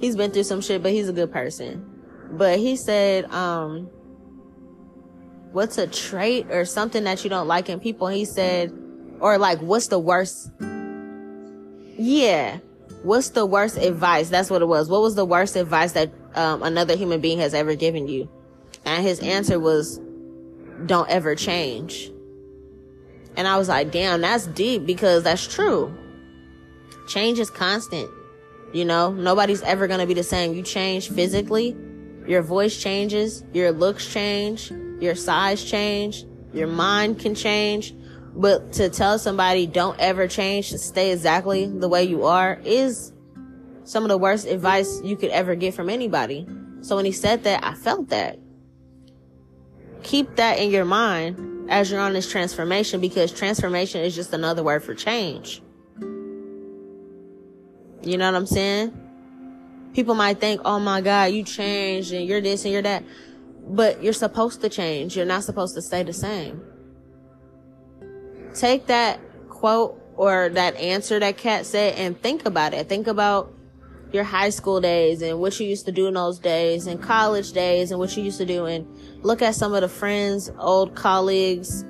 He's been through some shit, but he's a good person. But he said, um, what's a trait or something that you don't like in people? He said, or like, what's the worst? Yeah. What's the worst advice? That's what it was. What was the worst advice that um, another human being has ever given you? And his answer was, don't ever change. And I was like, damn, that's deep because that's true. Change is constant. You know, nobody's ever going to be the same. You change physically, your voice changes, your looks change, your size change, your mind can change. But to tell somebody don't ever change, to stay exactly the way you are is some of the worst advice you could ever get from anybody. So when he said that, I felt that. Keep that in your mind as you're on this transformation because transformation is just another word for change. You know what I'm saying? People might think, oh my God, you changed and you're this and you're that. But you're supposed to change. You're not supposed to stay the same. Take that quote or that answer that Katt said and think about it. Think about your high school days and what you used to do in those days and college days and what you used to do and look at some of the friends, old colleagues,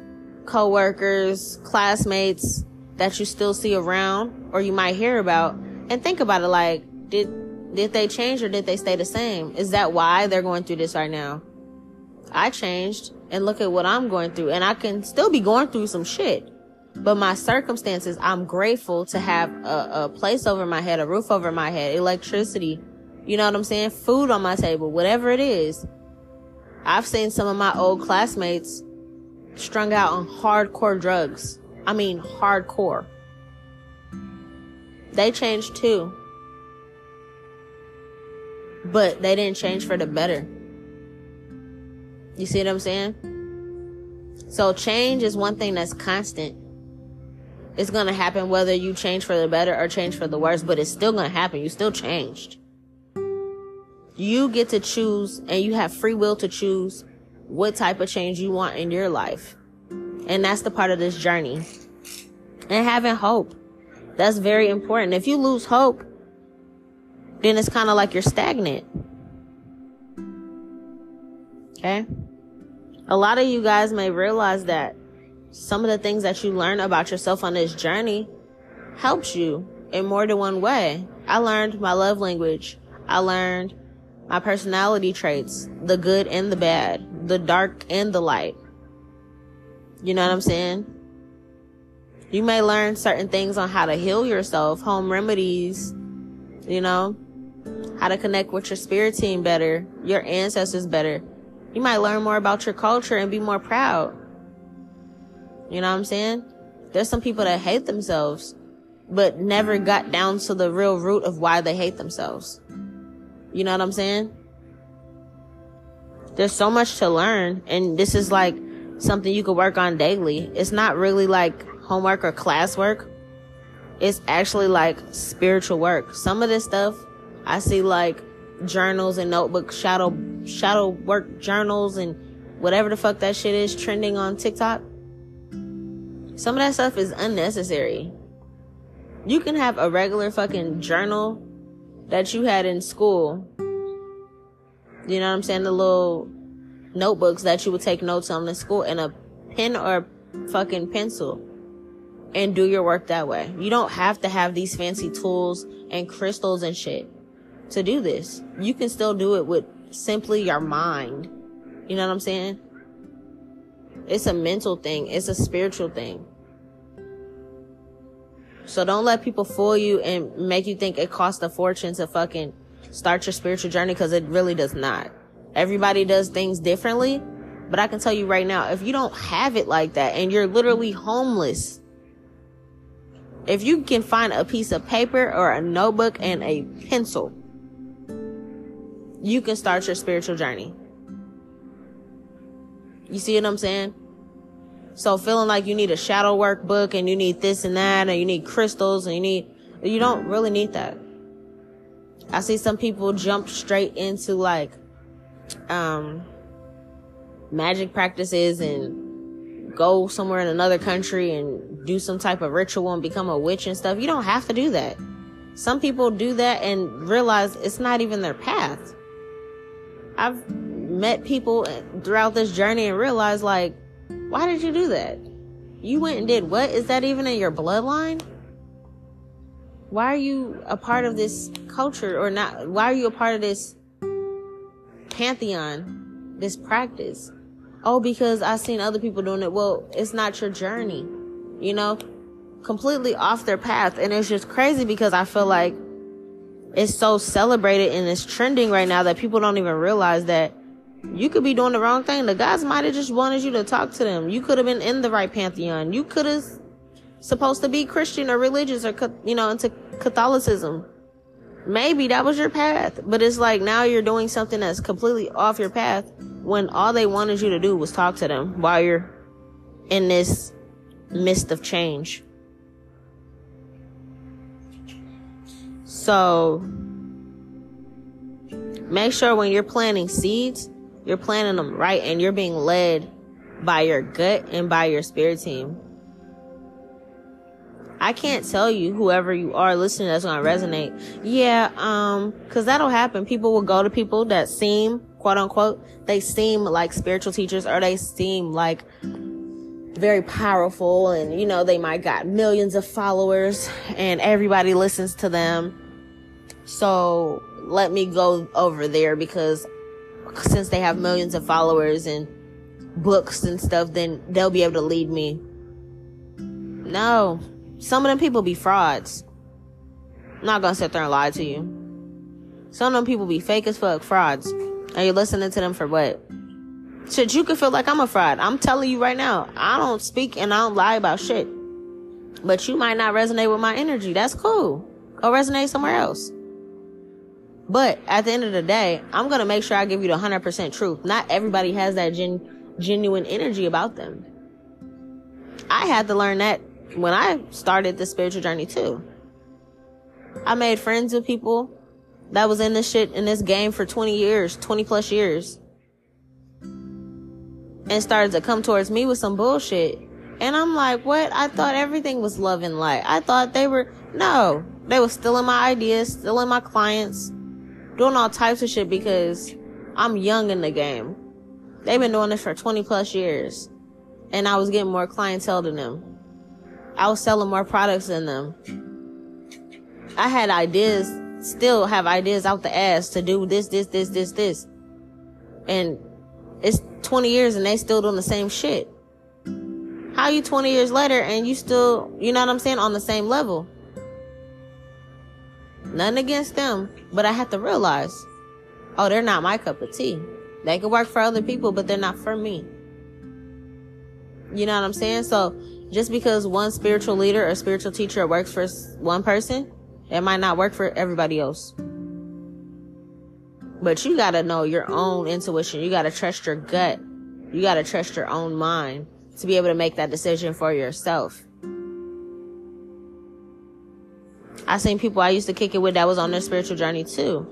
co-workers, classmates that you still see around or you might hear about and think about it like, did, did they change or did they stay the same? Is that why they're going through this right now? I changed and look at what I'm going through and I can still be going through some shit. But my circumstances, I'm grateful to have a, a place over my head, a roof over my head, electricity. You know what I'm saying? Food on my table, whatever it is. I've seen some of my old classmates strung out on hardcore drugs. I mean, hardcore. They changed too. But they didn't change for the better. You see what I'm saying? So change is one thing that's constant. It's gonna happen whether you change for the better or change for the worse, but it's still gonna happen. You still changed. You get to choose and you have free will to choose what type of change you want in your life. And that's the part of this journey. And having hope. That's very important. If you lose hope, then it's kind of like you're stagnant. Okay? A lot of you guys may realize that some of the things that you learn about yourself on this journey helps you in more than one way. I learned my love language. I learned my personality traits, the good and the bad, the dark and the light. You know what I'm saying? You may learn certain things on how to heal yourself, home remedies, you know, how to connect with your spirit team better, your ancestors better. You might learn more about your culture and be more proud. You know what I'm saying? There's some people that hate themselves, but never got down to the real root of why they hate themselves. You know what I'm saying? There's so much to learn, and this is like something you could work on daily. It's not really like homework or classwork. It's actually like spiritual work. Some of this stuff I see like journals and notebooks, shadow shadow work journals and whatever the fuck that shit is trending on TikTok. Some of that stuff is unnecessary. You can have a regular fucking journal that you had in school. You know what I'm saying? The little notebooks that you would take notes on in school and a pen or fucking pencil and do your work that way. You don't have to have these fancy tools and crystals and shit to do this. You can still do it with simply your mind. You know what I'm saying? It's a mental thing. It's a spiritual thing. So don't let people fool you and make you think it costs a fortune to fucking start your spiritual journey because it really does not. Everybody does things differently. But I can tell you right now, if you don't have it like that and you're literally homeless, if you can find a piece of paper or a notebook and a pencil, you can start your spiritual journey. You see what I'm saying? So feeling like you need a shadow work book and you need this and that and you need crystals and you need, you don't really need that. I see some people jump straight into like, um, magic practices and go somewhere in another country and do some type of ritual and become a witch and stuff. You don't have to do that. Some people do that and realize it's not even their path. I've met people throughout this journey and realized like, why did you do that? You went and did what? Is that even in your bloodline? Why are you a part of this culture or not? Why are you a part of this pantheon, this practice? Oh, because I've seen other people doing it. Well, it's not your journey, you know, completely off their path. And it's just crazy because I feel like it's so celebrated and it's trending right now that people don't even realize that you could be doing the wrong thing. The gods might have just wanted you to talk to them. You could have been in the right pantheon. You could have supposed to be Christian or religious or, you know, into Catholicism. Maybe that was your path, but it's like now you're doing something that's completely off your path when all they wanted you to do was talk to them while you're in this mist of change. So make sure when you're planting seeds, you're planting them right and you're being led by your gut and by your spirit team. I can't tell you whoever you are listening that's going to resonate. Yeah, um, cause that'll happen. People will go to people that seem, quote unquote, they seem like spiritual teachers or they seem like very powerful and, you know, they might got millions of followers and everybody listens to them. So let me go over there because since they have millions of followers and books and stuff, then they'll be able to lead me. No. Some of them people be frauds. I'm not gonna sit there and lie to you. Some of them people be fake as fuck frauds. And you're listening to them for what? Shit, you could feel like I'm a fraud. I'm telling you right now, I don't speak and I don't lie about shit. But you might not resonate with my energy. That's cool. Go resonate somewhere else. But at the end of the day, I'm going to make sure I give you the 100% truth. Not everybody has that gen- genuine energy about them. I had to learn that when I started the spiritual journey too. I made friends with people that was in this shit in this game for 20 years, 20 plus years. And started to come towards me with some bullshit. And I'm like, what? I thought everything was love and light. I thought they were, no, they were stealing my ideas, stealing my clients, doing all types of shit because I'm young in the game. They've been doing this for 20 plus years. And I was getting more clientele than them. I was selling more products than them. I had ideas, still have ideas out the ass to do this, this, this, this, this. And it's 20 years and they still doing the same shit. How you 20 years later and you still, you know what I'm saying, on the same level? Nothing against them, but I had to realize, oh, they're not my cup of tea. They can work for other people, but they're not for me. You know what I'm saying? So just because one spiritual leader or spiritual teacher works for one person, it might not work for everybody else. But you gotta know your own intuition. You gotta trust your gut. You gotta trust your own mind to be able to make that decision for yourself. I seen people I used to kick it with that was on their spiritual journey too.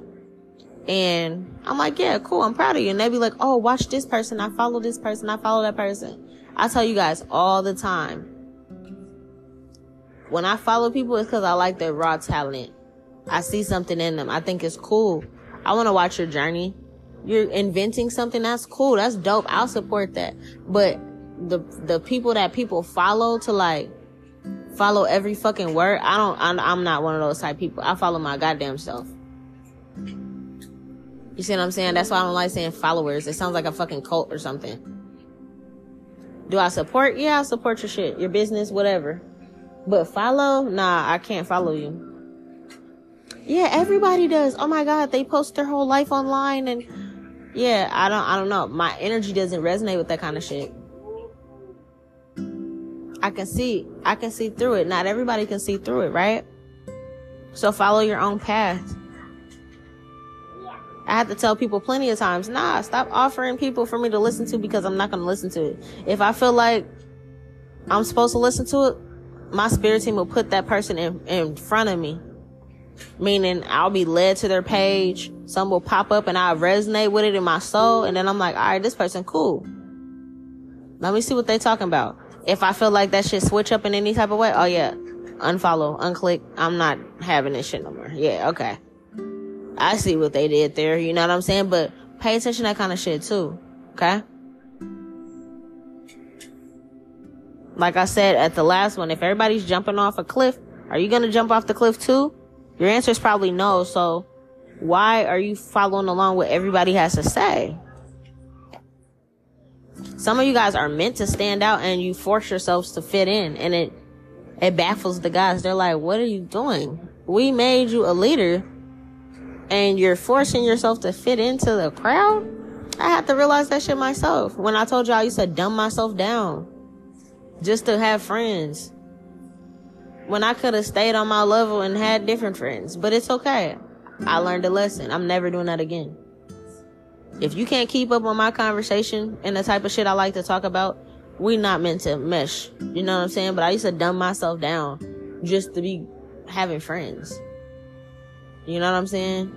And I'm like, yeah, cool. I'm proud of you. And they be like, oh, watch this person. I follow this person. I follow that person. I tell you guys all the time. When I follow people, it's because I like their raw talent. I see something in them. I think it's cool. I want to watch your journey. You're inventing something that's cool. That's dope. I'll support that. But the the people that people follow to like follow every fucking word. I don't. I'm, I'm not one of those type people. I follow my goddamn self. You see what I'm saying? That's why I don't like saying followers. It sounds like a fucking cult or something. Do I support? Yeah, I support your shit, your business, whatever. But follow? Nah, I can't follow you. Yeah, everybody does. Oh my god, they post their whole life online and yeah, I don't I don't know. My energy doesn't resonate with that kind of shit. I can see I can see through it. Not everybody can see through it, right? So follow your own path. I have to tell people plenty of times, nah, stop offering people for me to listen to because I'm not going to listen to it. If I feel like I'm supposed to listen to it, my spirit team will put that person in, in front of me meaning I'll be led to their page. Some will pop up and I'll resonate with it in my soul. And then I'm like, all right, this person cool. Let me see what they talking about. If I feel like that shit switch up in any type of way, oh yeah, unfollow, unclick. I'm not having this shit no more. Yeah, okay. I see what they did there. You know what I'm saying? But pay attention to that kind of shit too. Okay. Like I said at the last one, if everybody's jumping off a cliff, are you gonna jump off the cliff too? Your answer is probably no. So why are you following along what everybody has to say? Some of you guys are meant to stand out and you force yourselves to fit in and it it baffles the guys. They're like, "What are you doing? We made you a leader and you're forcing yourself to fit into the crowd?" I had to realize that shit myself. When I told y'all I used to dumb myself down just to have friends when I could have stayed on my level and had different friends. But it's okay. I learned a lesson. I'm never doing that again. If you can't keep up on my conversation and the type of shit I like to talk about, we not meant to mesh. You know what I'm saying? But I used to dumb myself down just to be having friends. You know what I'm saying?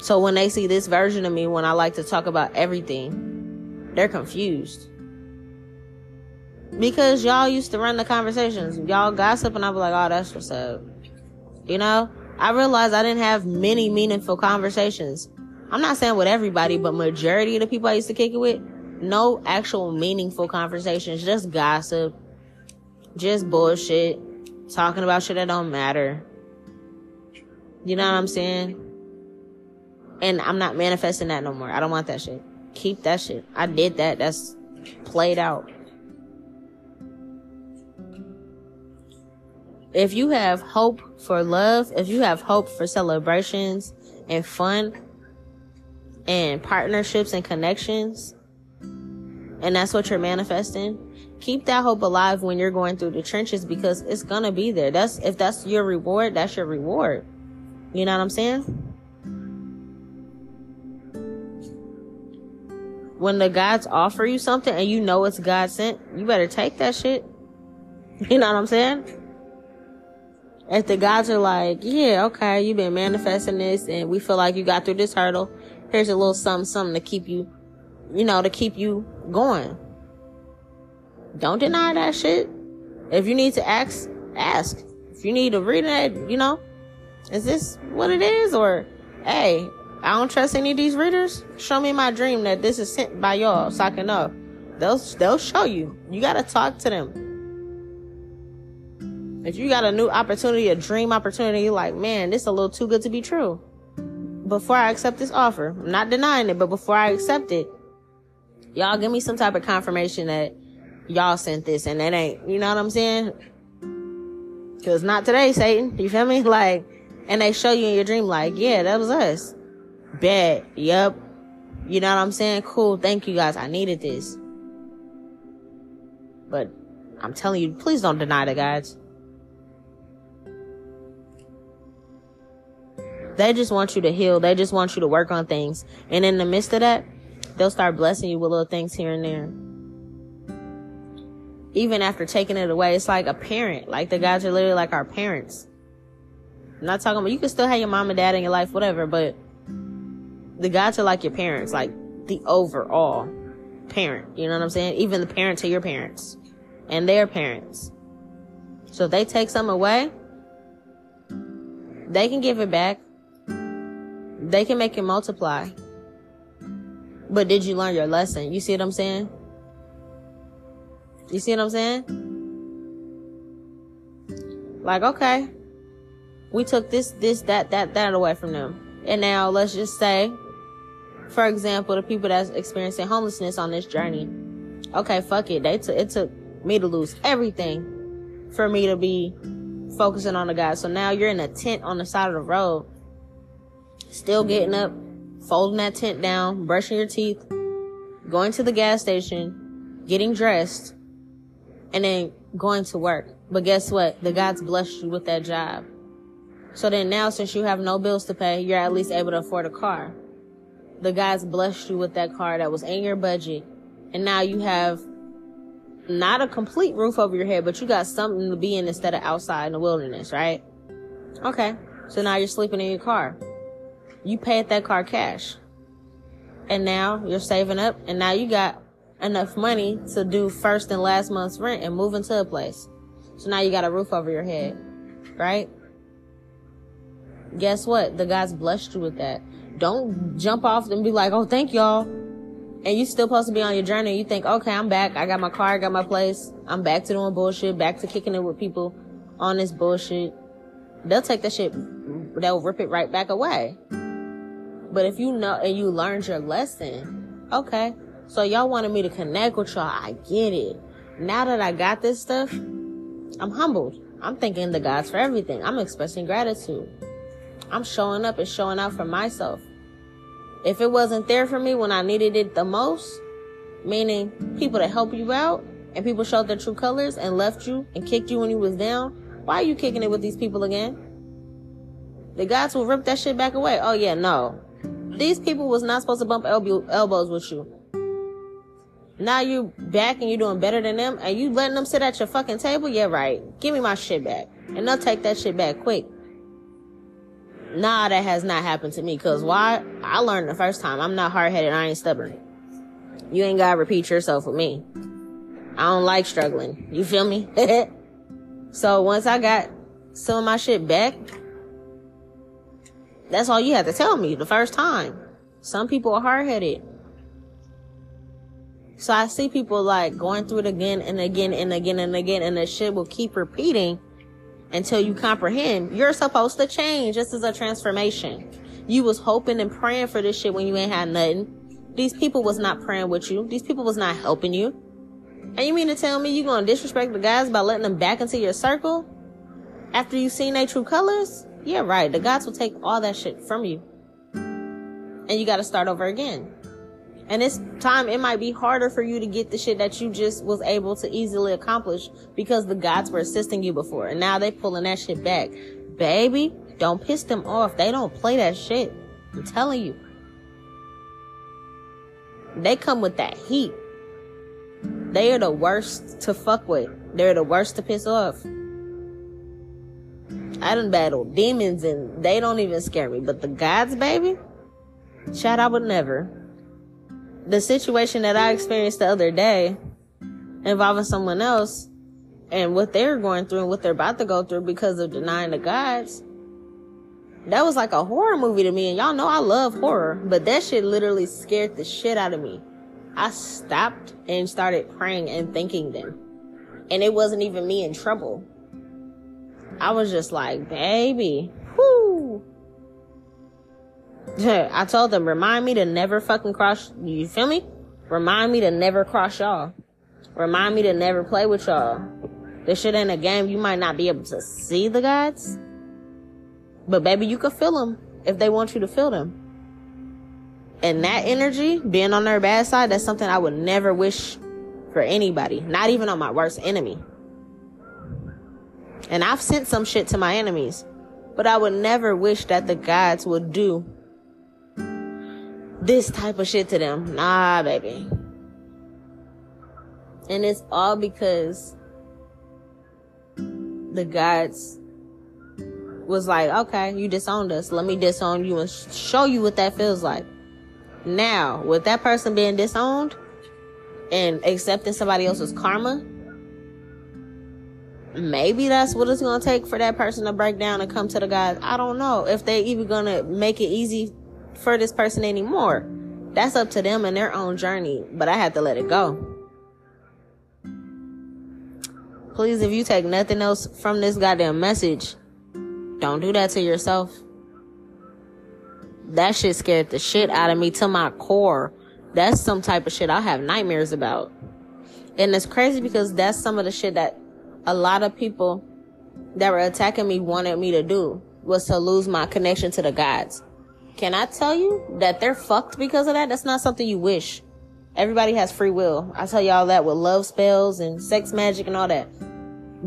So when they see this version of me when I like to talk about everything, they're confused because y'all used to run the conversations. Y'all gossip, and I be like, oh, that's what's up. You know, I realized I didn't have many meaningful conversations. I'm not saying with everybody, but majority of the people I used to kick it with, no actual meaningful conversations, just gossip, just bullshit, talking about shit that don't matter. You know what I'm saying? And I'm not manifesting that no more. I don't want that shit. Keep that shit. I did that. That's played out. if you have hope for love, if you have hope for celebrations and fun and partnerships and connections, and that's what you're manifesting, keep that hope alive when you're going through the trenches because it's gonna be there. That's if that's your reward, that's your reward. You know what I'm saying? When the gods offer you something and you know it's God sent, you better take that shit. [LAUGHS] You know what I'm saying? if the gods are like, yeah, okay, you've been manifesting this and we feel like you got through this hurdle, here's a little something, something to keep you, you know, to keep you going. Don't deny that shit. If you need to ask, ask. If you need to read it, you know, is this what it is? Or, hey, I don't trust any of these readers. Show me my dream that this is sent by y'all so I can know. They'll, they'll show you. You gotta talk to them. If you got a new opportunity, a dream opportunity, like, man, this is a little too good to be true. Before I accept this offer, I'm not denying it, but before I accept it, y'all give me some type of confirmation that y'all sent this and it ain't, you know what I'm saying? Cause not today, Satan. You feel me? [LAUGHS] Like, and they show you in your dream, like, yeah, that was us. Bet. Yep. You know what I'm saying? Cool. Thank you guys. I needed this. But I'm telling you, please don't deny the guys. They just want you to heal. They just want you to work on things. And in the midst of that, they'll start blessing you with little things here and there. Even after taking it away, it's like a parent. Like the guys are literally like our parents. I'm not talking about you can still have your mom and dad in your life, whatever, but the guys are like your parents, like the overall parent. You know what I'm saying? Even the parent to your parents and their parents. So if they take something away, they can give it back. They can make it multiply. But did you learn your lesson? You see what I'm saying? You see what I'm saying? Like, okay, we took this, this, that, that, that away from them. And now let's just say, for example, the people that's experiencing homelessness on this journey. Okay, fuck it. They took, it took me to lose everything. for me to be focusing on the guys. So now you're in a tent on the side of the road, still getting up, folding that tent down, brushing your teeth, going to the gas station, getting dressed, and then going to work. But guess what? The God's blessed you with that job. So then now, since you have no bills to pay, you're at least able to afford a car. The God's blessed you with that car that was in your budget. And now you have not a complete roof over your head, but you got something to be in instead of outside in the wilderness, right? Okay. So now you're sleeping in your car. You paid that car cash. And now you're saving up and now you got enough money to do first and last month's rent and move into a place. So now you got a roof over your head, right? Guess what? The God's blessed you with that. Don't jump off and be like, oh, thank y'all. And you still supposed to be on your journey. You think, okay, I'm back. I got my car, I got my place. I'm back to doing bullshit, back to kicking it with people on this bullshit. They'll take that shit, they'll rip it right back away. But if you know and you learned your lesson, okay. So y'all wanted me to connect with y'all. I get it. Now that I got this stuff, I'm humbled. I'm thanking the gods for everything. I'm expressing gratitude. I'm showing up and showing out for myself. If it wasn't there for me when I needed it the most, meaning people to help you out and people showed their true colors and left you and kicked you when you was down, why are you kicking it with these people again? The gods will rip that shit back away. Oh yeah, no. These people was not supposed to bump elbow, elbows with you. Now you back and you're doing better than them and you letting them sit at your fucking table? Yeah, right. Give me my shit back. And they'll take that shit back quick. Nah, that has not happened to me. Cause why? I learned the first time. I'm not hard headed. I ain't stubborn. You ain't gotta repeat yourself with me. I don't like struggling. You feel me? [LAUGHS] so once I got some of my shit back, that's all you had to tell me the first time. Some people are hard headed. So I see people like going through it again and again and again and again, and the shit will keep repeating until you comprehend you're supposed to change. This is a transformation. You was hoping and praying for this shit when you ain't had nothing. These people was not praying with you. These people was not helping you. And you mean to tell me you gonna disrespect the guys by letting them back into your circle after you seen their true colors? Yeah, right. The gods will take all that shit from you. And you gotta start over again. And this time it might be harder for you to get the shit that you just was able to easily accomplish because the gods were assisting you before. And now they pulling that shit back. Baby, don't piss them off. They don't play that shit. I'm telling you. They come with that heat. They are the worst to fuck with. They're the worst to piss off. I done battled demons and they don't even scare me. But the gods, baby, chat, I would never the situation that I experienced the other day involving someone else and what they're going through and what they're about to go through because of denying the gods. That was like a horror movie to me. And y'all know I love horror, but that shit literally scared the shit out of me. I stopped and started praying and thanking them. And it wasn't even me in trouble. I was just like, baby, whoo. [LAUGHS] I told them, remind me to never fucking cross, you feel me? Remind me to never cross y'all. Remind me to never play with y'all. This shit ain't a game. You might not be able to see the gods, but baby, you can feel them if they want you to feel them. And that energy, being on their bad side, that's something I would never wish for anybody, not even on my worst enemy. And I've sent some shit to my enemies, but I would never wish that the gods would do this type of shit to them. Nah, baby. And it's all because the gods was like, okay, you disowned us. Let me disown you and show you what that feels like. Now, with that person being disowned and accepting somebody else's karma, maybe that's what it's gonna take for that person to break down and come to the guys. I don't know if they even gonna make it easy for this person anymore. That's up to them and their own journey, but I had to let it go. Please, if you take nothing else from this goddamn message, don't do that to yourself. That shit scared the shit out of me to my core. That's some type of shit I have nightmares about. And it's crazy because that's some of the shit that a lot of people that were attacking me wanted me to do was to lose my connection to the gods. Can I tell you that they're fucked because of that? That's not something you wish. Everybody has free will. I tell y'all that with love spells and sex magic and all that.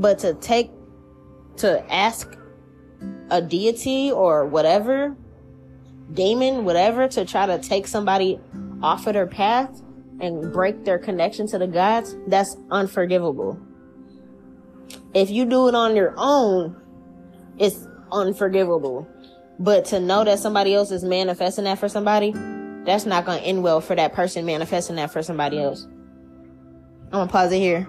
But to take, to ask a deity or whatever, demon, whatever, to try to take somebody off of their path and break their connection to the gods, that's unforgivable. If you do it on your own, it's unforgivable. But to know that somebody else is manifesting that for somebody, that's not going to end well for that person manifesting that for somebody else. I'm going to pause it here.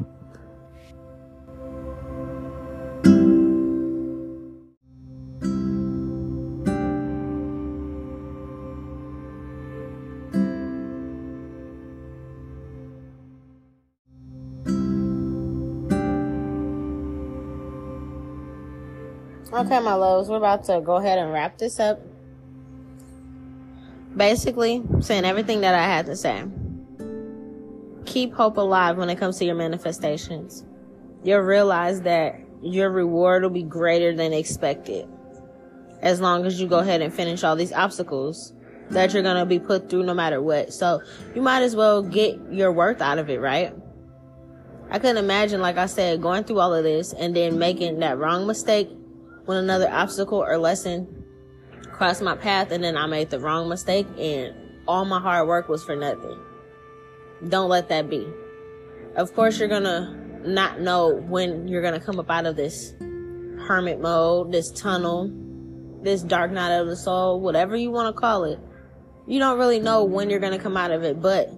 Okay, my loves, we're about to go ahead and wrap this up. Basically, saying everything that I had to say. Keep hope alive when it comes to your manifestations. You'll realize that your reward will be greater than expected. As long as you go ahead and finish all these obstacles that you're going to be put through no matter what. So you might as well get your worth out of it, right? I couldn't imagine, like I said, going through all of this and then making that wrong mistake when another obstacle or lesson crossed my path and then I made the wrong mistake and all my hard work was for nothing. Don't let that be. Of course, you're gonna not know when you're gonna come up out of this hermit mode, this tunnel, this dark night of the soul, whatever you want to call it. You don't really know when you're gonna come out of it, but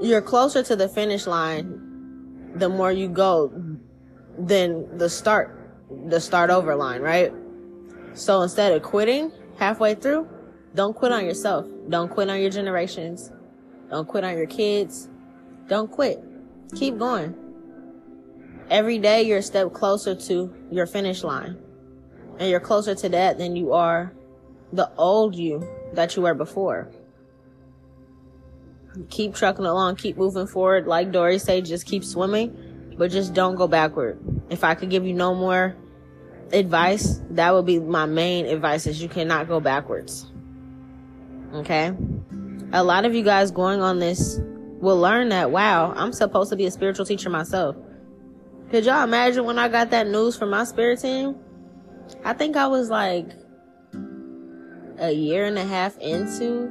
you're closer to the finish line the more you go than the start the start over line, right? So instead of quitting halfway through, don't quit on yourself. Don't quit on your generations. Don't quit on your kids. Don't quit. Keep going. Every day you're a step closer to your finish line. And you're closer to that than you are the old you that you were before. Keep trucking along, keep moving forward. Like Dory said, just keep swimming, but just don't go backward. If I could give you no more advice, that would be my main advice is you cannot go backwards. Okay? A lot of you guys going on this will learn that, wow, I'm supposed to be a spiritual teacher myself. Could y'all imagine when I got that news from my spirit team? I think I was like a year and a half into,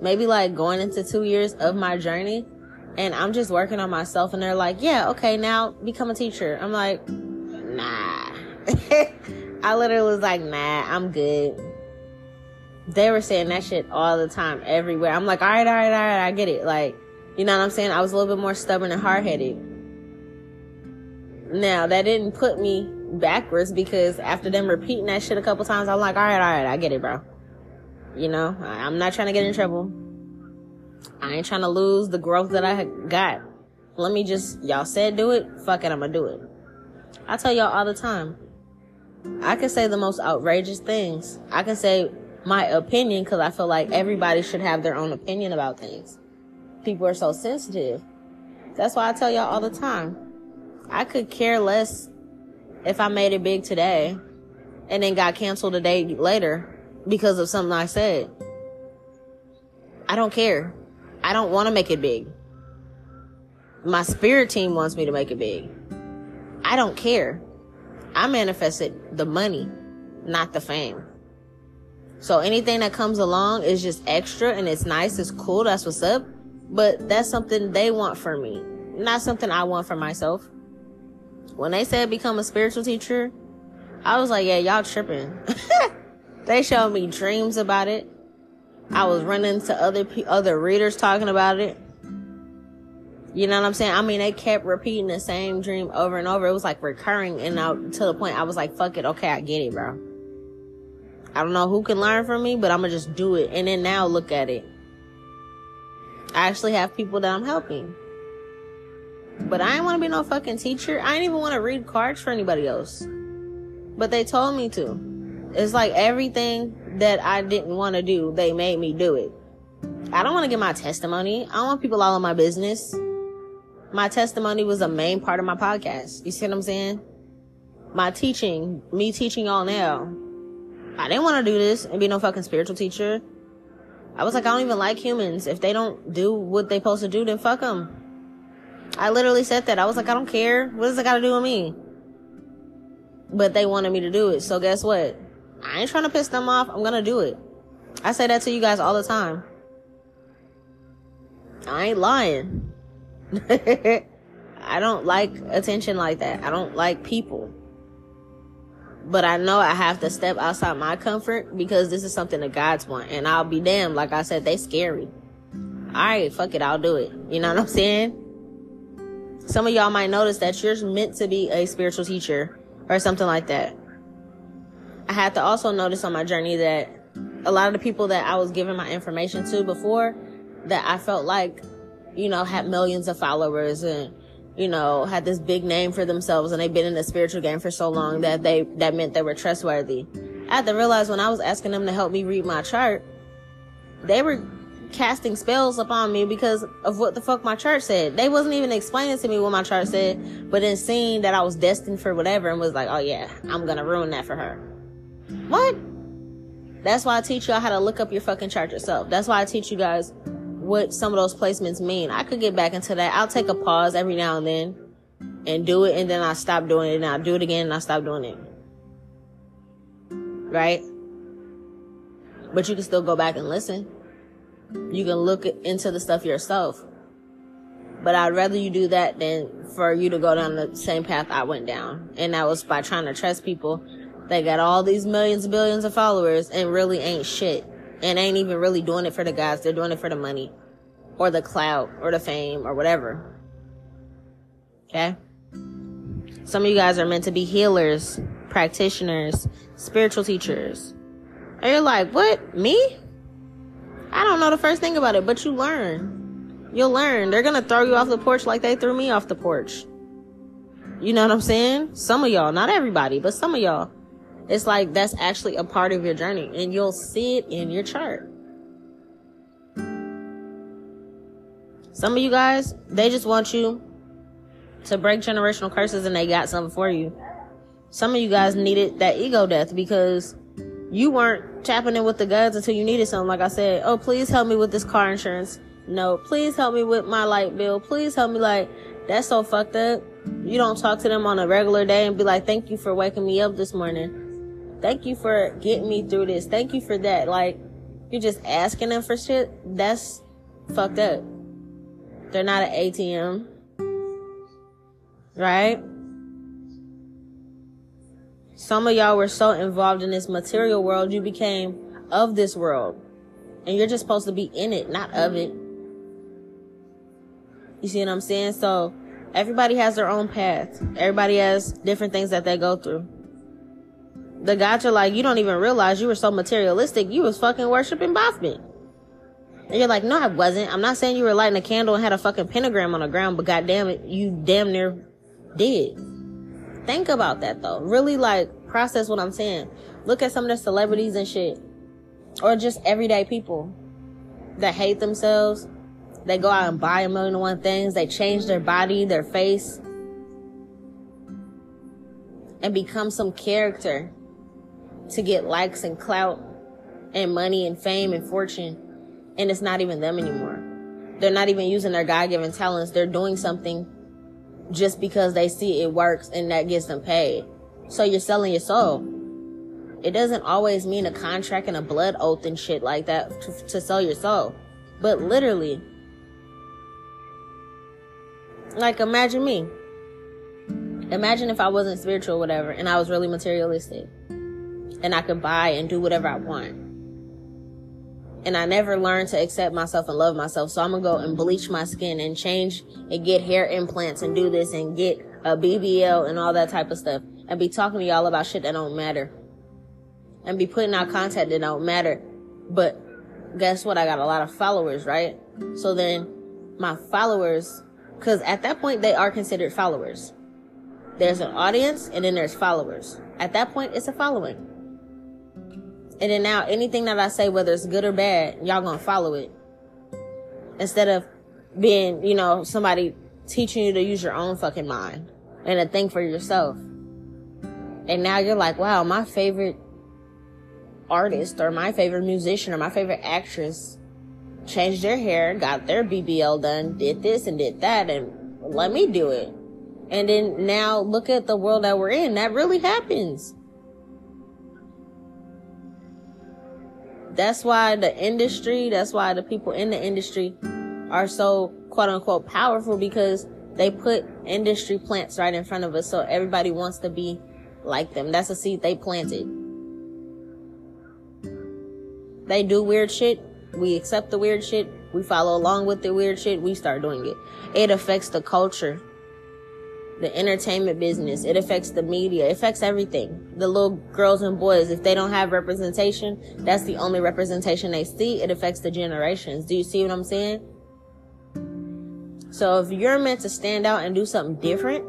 maybe like going into two years of my journey. And I'm just working on myself and they're like, yeah, okay, now become a teacher. I'm like, nah. [LAUGHS] I literally was like, nah, I'm good. They were saying that shit all the time, everywhere. I'm like, all right, all right, all right, I get it. Like, you know what I'm saying? I was a little bit more stubborn and hard headed. Now, that didn't put me backwards because after them repeating that shit a couple times, I'm like, all right, all right, I get it, bro. You know, I'm not trying to get in trouble. I ain't trying to lose the growth that I got. Let me just, y'all said do it. Fuck it, I'm gonna do it. I tell y'all all the time. I can say the most outrageous things. I can say my opinion because I feel like everybody should have their own opinion about things. People are so sensitive. That's why I tell y'all all the time. I could care less if I made it big today and then got canceled a day later because of something I said. I don't care. I don't want to make it big. My spirit team wants me to make it big. I don't care. I manifested the money, not the fame. So anything that comes along is just extra and it's nice, it's cool, that's what's up. But that's something they want for me, not something I want for myself. When they said become a spiritual teacher, I was like, yeah, y'all tripping. [LAUGHS] they showed me dreams about it. I was running to other other readers talking about it. You know what I'm saying? I mean, they kept repeating the same dream over and over. It was like recurring, and now to the point I was like, "Fuck it, okay, I get it, bro." I don't know who can learn from me, but I'm gonna just do it. And then now look at it. I actually have people that I'm helping. But I ain't want to be no fucking teacher. I ain't even want to read cards for anybody else. But they told me to. It's like everything that I didn't want to do, they made me do it. I don't want to give my testimony. I don't want people all in my business. My testimony was a main part of my podcast. You see what I'm saying? My teaching, me teaching y'all now. I didn't want to do this and be no fucking spiritual teacher. I was like, I don't even like humans. If they don't do what they supposed to do, then fuck them. I literally said that. I was like, I don't care. What does it got to do with me? But they wanted me to do it. So guess what? I ain't trying to piss them off. I'm going to do it. I say that to you guys all the time. I ain't lying. [LAUGHS] I don't like attention like that. I don't like people. But I know I have to step outside my comfort because this is something the gods want. And I'll be damned. Like I said, they scary. Alright, fuck it, I'll do it. You know what I'm saying? Some of y'all might notice that you're meant to be a spiritual teacher or something like that. I had to also notice on my journey that a lot of the people that I was giving my information to before that I felt like, you know, had millions of followers and, you know, had this big name for themselves and they've been in the spiritual game for so long that they, that meant they were trustworthy. I had to realize when I was asking them to help me read my chart, they were casting spells upon me because of what the fuck my chart said. They wasn't even explaining to me what my chart said, but then seeing that I was destined for whatever and was like, oh yeah, I'm gonna ruin that for her. What? That's why I teach y'all how to look up your fucking chart yourself. That's why I teach you guys what some of those placements mean. I could get back into that. I'll take a pause every now and then and do it and then I stop doing it and I'll do it again and I stop doing it. Right? But you can still go back and listen. You can look into the stuff yourself. But I'd rather you do that than for you to go down the same path I went down. And that was by trying to trust people. They got all these millions billions of followers and really ain't shit. And ain't even really doing it for the guys. They're doing it for the money or the clout or the fame or whatever. Okay? Some of you guys are meant to be healers, practitioners, spiritual teachers. And you're like, what? Me? I don't know the first thing about it, but you learn. You'll learn. They're gonna throw you off the porch like they threw me off the porch. You know what I'm saying? Some of y'all, not everybody, but some of y'all. It's like that's actually a part of your journey and you'll see it in your chart. Some of you guys, they just want you to break generational curses and they got something for you. Some of you guys needed that ego death because you weren't tapping in with the guns until you needed something. Like I said, oh, please help me with this car insurance. No, please help me with my light bill. Please help me. Like, that's so fucked up. You don't talk to them on a regular day and be like, thank you for waking me up this morning. Thank you for getting me through this. Thank you for that. Like, you're just asking them for shit. That's fucked up. They're not an ATM. Right? Some of y'all were so involved in this material world, you became of this world. And you're just supposed to be in it, not of it. You see what I'm saying? So everybody has their own path. Everybody has different things that they go through. The are like, you don't even realize you were so materialistic. You was fucking worshiping Baphomet. And you're like, no, I wasn't. I'm not saying you were lighting a candle and had a fucking pentagram on the ground, but goddamn it, you damn near did. Think about that though. Really like process what I'm saying. Look at some of the celebrities and shit. Or just everyday people that hate themselves. They go out and buy a million and one things. They change their body, their face. And become some character to get likes and clout and money and fame and fortune. And it's not even them anymore. They're not even using their God given talents. They're doing something just because they see it works and that gets them paid. So you're selling your soul. It doesn't always mean a contract and a blood oath and shit like that to, to sell your soul. But literally, like imagine me. Imagine if I wasn't spiritual whatever and I was really materialistic and I could buy and do whatever I want and I never learned to accept myself and love myself. So I'm gonna go and bleach my skin and change and get hair implants and do this and get a BBL and all that type of stuff and be talking to y'all about shit that don't matter and be putting out content that don't matter. But guess what? I got a lot of followers, right? So then my followers, cause at that point they are considered followers. There's an audience and then there's followers. At that point, it's a following. And then now anything that I say, whether it's good or bad, y'all gonna follow it. Instead of being, you know, somebody teaching you to use your own fucking mind and to think for yourself. And now you're like, wow, my favorite artist or my favorite musician or my favorite actress changed their hair, got their BBL done, did this and did that, and let me do it. And then now look at the world that we're in. That really happens. That's why the industry, that's why the people in the industry are so quote unquote powerful because they put industry plants right in front of us so everybody wants to be like them. That's a seed they planted. They do weird shit. We accept the weird shit. We follow along with the weird shit. We start doing it. It affects the culture, the entertainment business. It affects the media. It affects everything. The little girls and boys, if they don't have representation, that's the only representation they see. It affects the generations. Do you see what I'm saying? So if you're meant to stand out and do something different,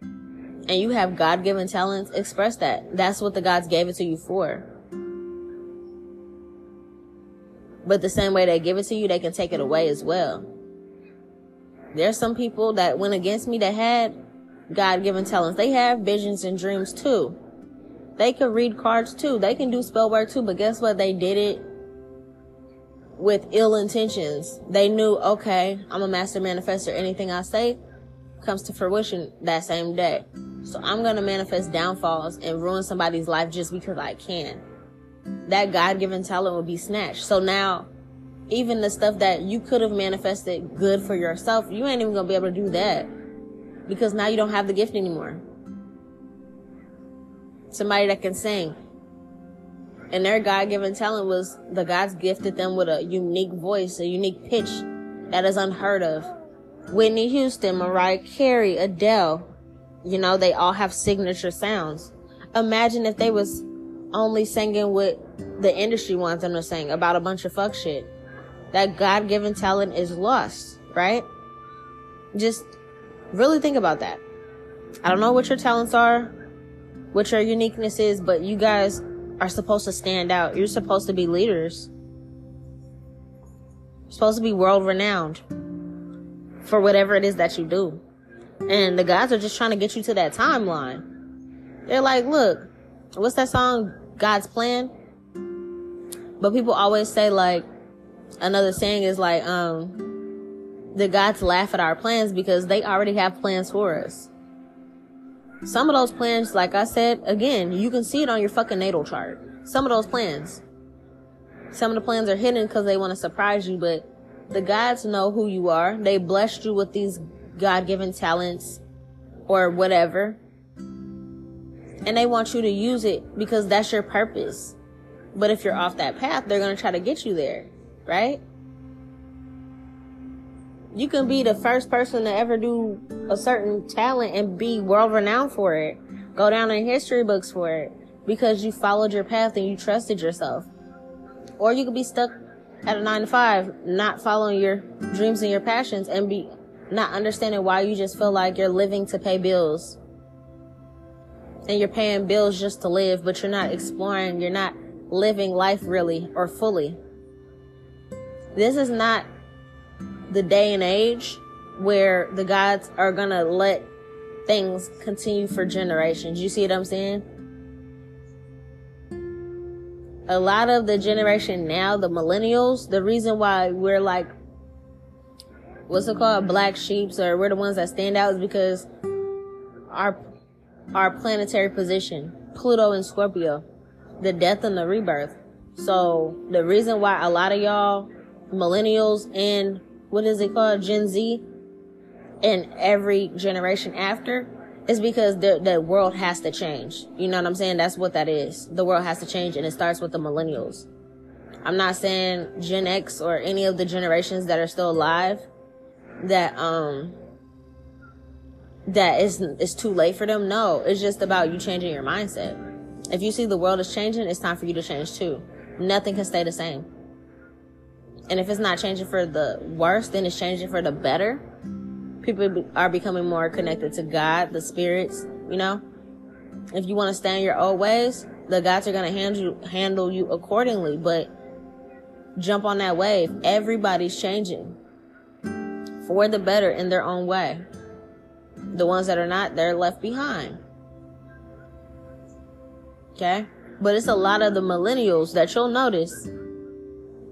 and you have God given talents, express that. That's what the gods gave it to you for. But the same way they give it to you, they can take it away as well. There's some people that went against me that had God given talents. They have visions and dreams too. They can read cards too. They can do spell work too. But guess what? They did it with ill intentions. They knew, okay, I'm a master manifester. Anything I say comes to fruition that same day. So I'm going to manifest downfalls and ruin somebody's life just because I can that God given talent will be snatched. So now, even the stuff that you could have manifested good for yourself, you ain't even gonna be able to do that because now you don't have the gift anymore. Somebody that can sing. And their God given talent was the God's gifted them with a unique voice, a unique pitch that is unheard of. Whitney Houston, Mariah Carey, Adele, you know, they all have signature sounds. Imagine if they was only singing what the industry wants them to sing about a bunch of fuck shit. That God given talent is lost, right? Just really think about that. I don't know what your talents are, what your uniqueness is, but you guys are supposed to stand out. You're supposed to be leaders. You're supposed to be world renowned for whatever it is that you do. And the guys are just trying to get you to that timeline. They're like, look, what's that song? God's plan. But people always say like another saying is like um the gods laugh at our plans because they already have plans for us. Some of those plans, like I said, again, you can see it on your fucking natal chart. Some of those plans. Some of the plans are hidden because they want to surprise you, but the gods know who you are. They blessed you with these God given talents or whatever and they want you to use it because that's your purpose. But if you're off that path, they're going to try to get you there, right? You can be the first person to ever do a certain talent and be world renowned for it. Go down in history books for it because you followed your path and you trusted yourself. Or you could be stuck at a nine to five, not following your dreams and your passions and be not understanding why you just feel like you're living to pay bills and you're paying bills just to live, but you're not exploring, you're not living life really or fully. This is not the day and age where the gods are gonna let things continue for generations. You see what I'm saying? A lot of the generation now, the millennials, the reason why we're like, what's it called, black sheeps, or we're the ones that stand out is because our our planetary position, Pluto and Scorpio, the death and the rebirth. So the reason why a lot of y'all millennials and what is it called, Gen Z, and every generation after is because the, the world has to change. You know what I'm saying? That's what that is. The world has to change and it starts with the millennials. I'm not saying Gen X or any of the generations that are still alive that, um, that it's, it's too late for them. No, it's just about you changing your mindset. If you see the world is changing, it's time for you to change too. Nothing can stay the same. And if it's not changing for the worse, then it's changing for the better. People are becoming more connected to God, the spirits, you know? If you want to stay in your old ways, the gods are going to handle you, handle you accordingly, but jump on that wave. Everybody's changing for the better in their own way. The ones that are not, they're left behind. Okay? But it's a lot of the millennials that you'll notice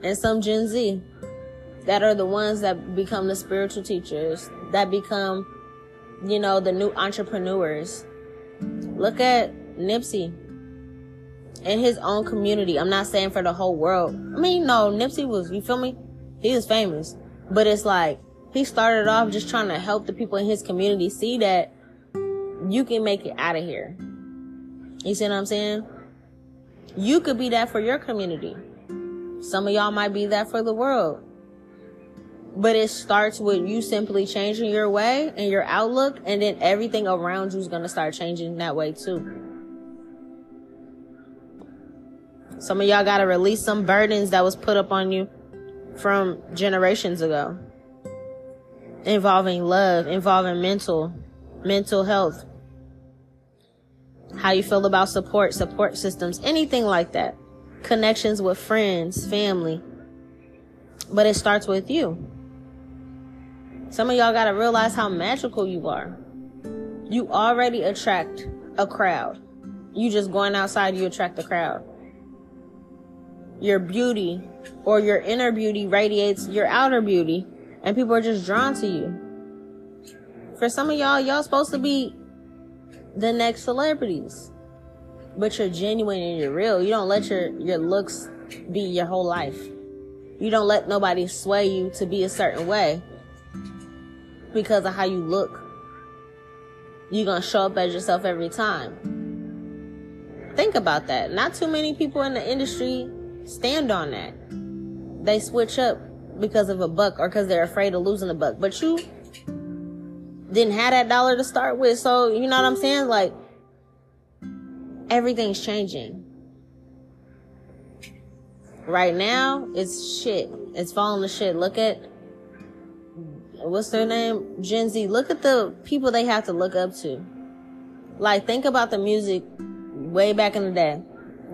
and some Gen Z that are the ones that become the spiritual teachers, that become, you know, the new entrepreneurs. Look at Nipsey in his own community. I'm not saying for the whole world. I mean, no, Nipsey was, you feel me? He was famous. But it's like, he started off just trying to help the people in his community see that you can make it out of here. You see what I'm saying? You could be that for your community. Some of y'all might be that for the world. But it starts with you simply changing your way and your outlook, and then everything around you is going to start changing that way too. Some of y'all got to release some burdens that was put up on you from generations ago. Involving love, involving mental, mental health. How you feel about support, support systems, anything like that. Connections with friends, family. But it starts with you. Some of y'all got to realize how magical you are. You already attract a crowd. You just going outside, you attract the crowd your beauty or your inner beauty radiates your outer beauty and people are just drawn to you. For some of y'all, y'all supposed to be the next celebrities. But you're genuine and you're real. You don't let your, your looks be your whole life. You don't let nobody sway you to be a certain way because of how you look. You're gonna show up as yourself every time. Think about that. Not too many people in the industry stand on that. They switch up because of a buck or because they're afraid of losing a buck. But you didn't have that dollar to start with. So, you know what I'm saying? Like, everything's changing. Right now, it's shit. It's falling to shit. Look at, what's their name? Gen Z. Look at the people they have to look up to. Like, think about the music way back in the day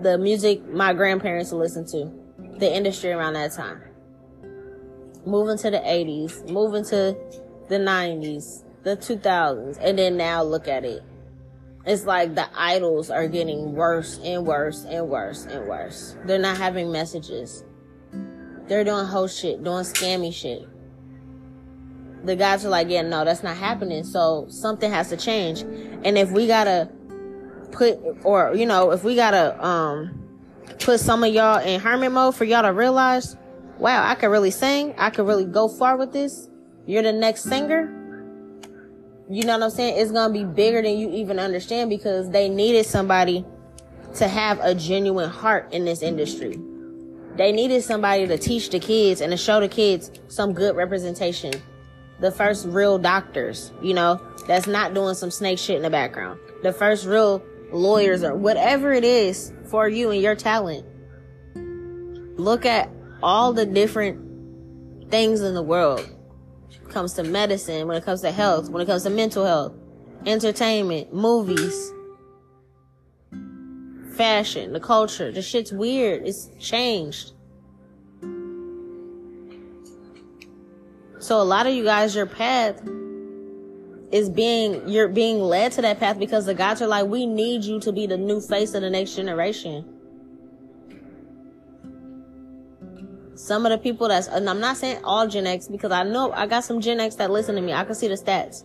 the music my grandparents listened to, the industry around that time. Moving to the 80s, moving to the 90s, the 2000s, and then now look at it. It's like the idols are getting worse and worse and worse and worse. They're not having messages. They're doing whole shit, doing scammy shit. The guys are like, yeah, no, that's not happening. So something has to change. And if we gotta put or you know if we gotta um put some of y'all in hermit mode for y'all to realize wow i could really sing i could really go far with this you're the next singer you know what i'm saying it's gonna be bigger than you even understand because they needed somebody to have a genuine heart in this industry they needed somebody to teach the kids and to show the kids some good representation the first real doctors you know that's not doing some snake shit in the background the first real lawyers or whatever it is for you and your talent. Look at all the different things in the world. Comes to medicine, when it comes to health, when it comes to mental health, entertainment, movies, fashion, the culture. The shit's weird. It's changed. So a lot of you guys, your path is being you're being led to that path because the gods are like, we need you to be the new face of the next generation. Some of the people that's and I'm not saying all Gen X because I know I got some Gen X that listen to me. I can see the stats.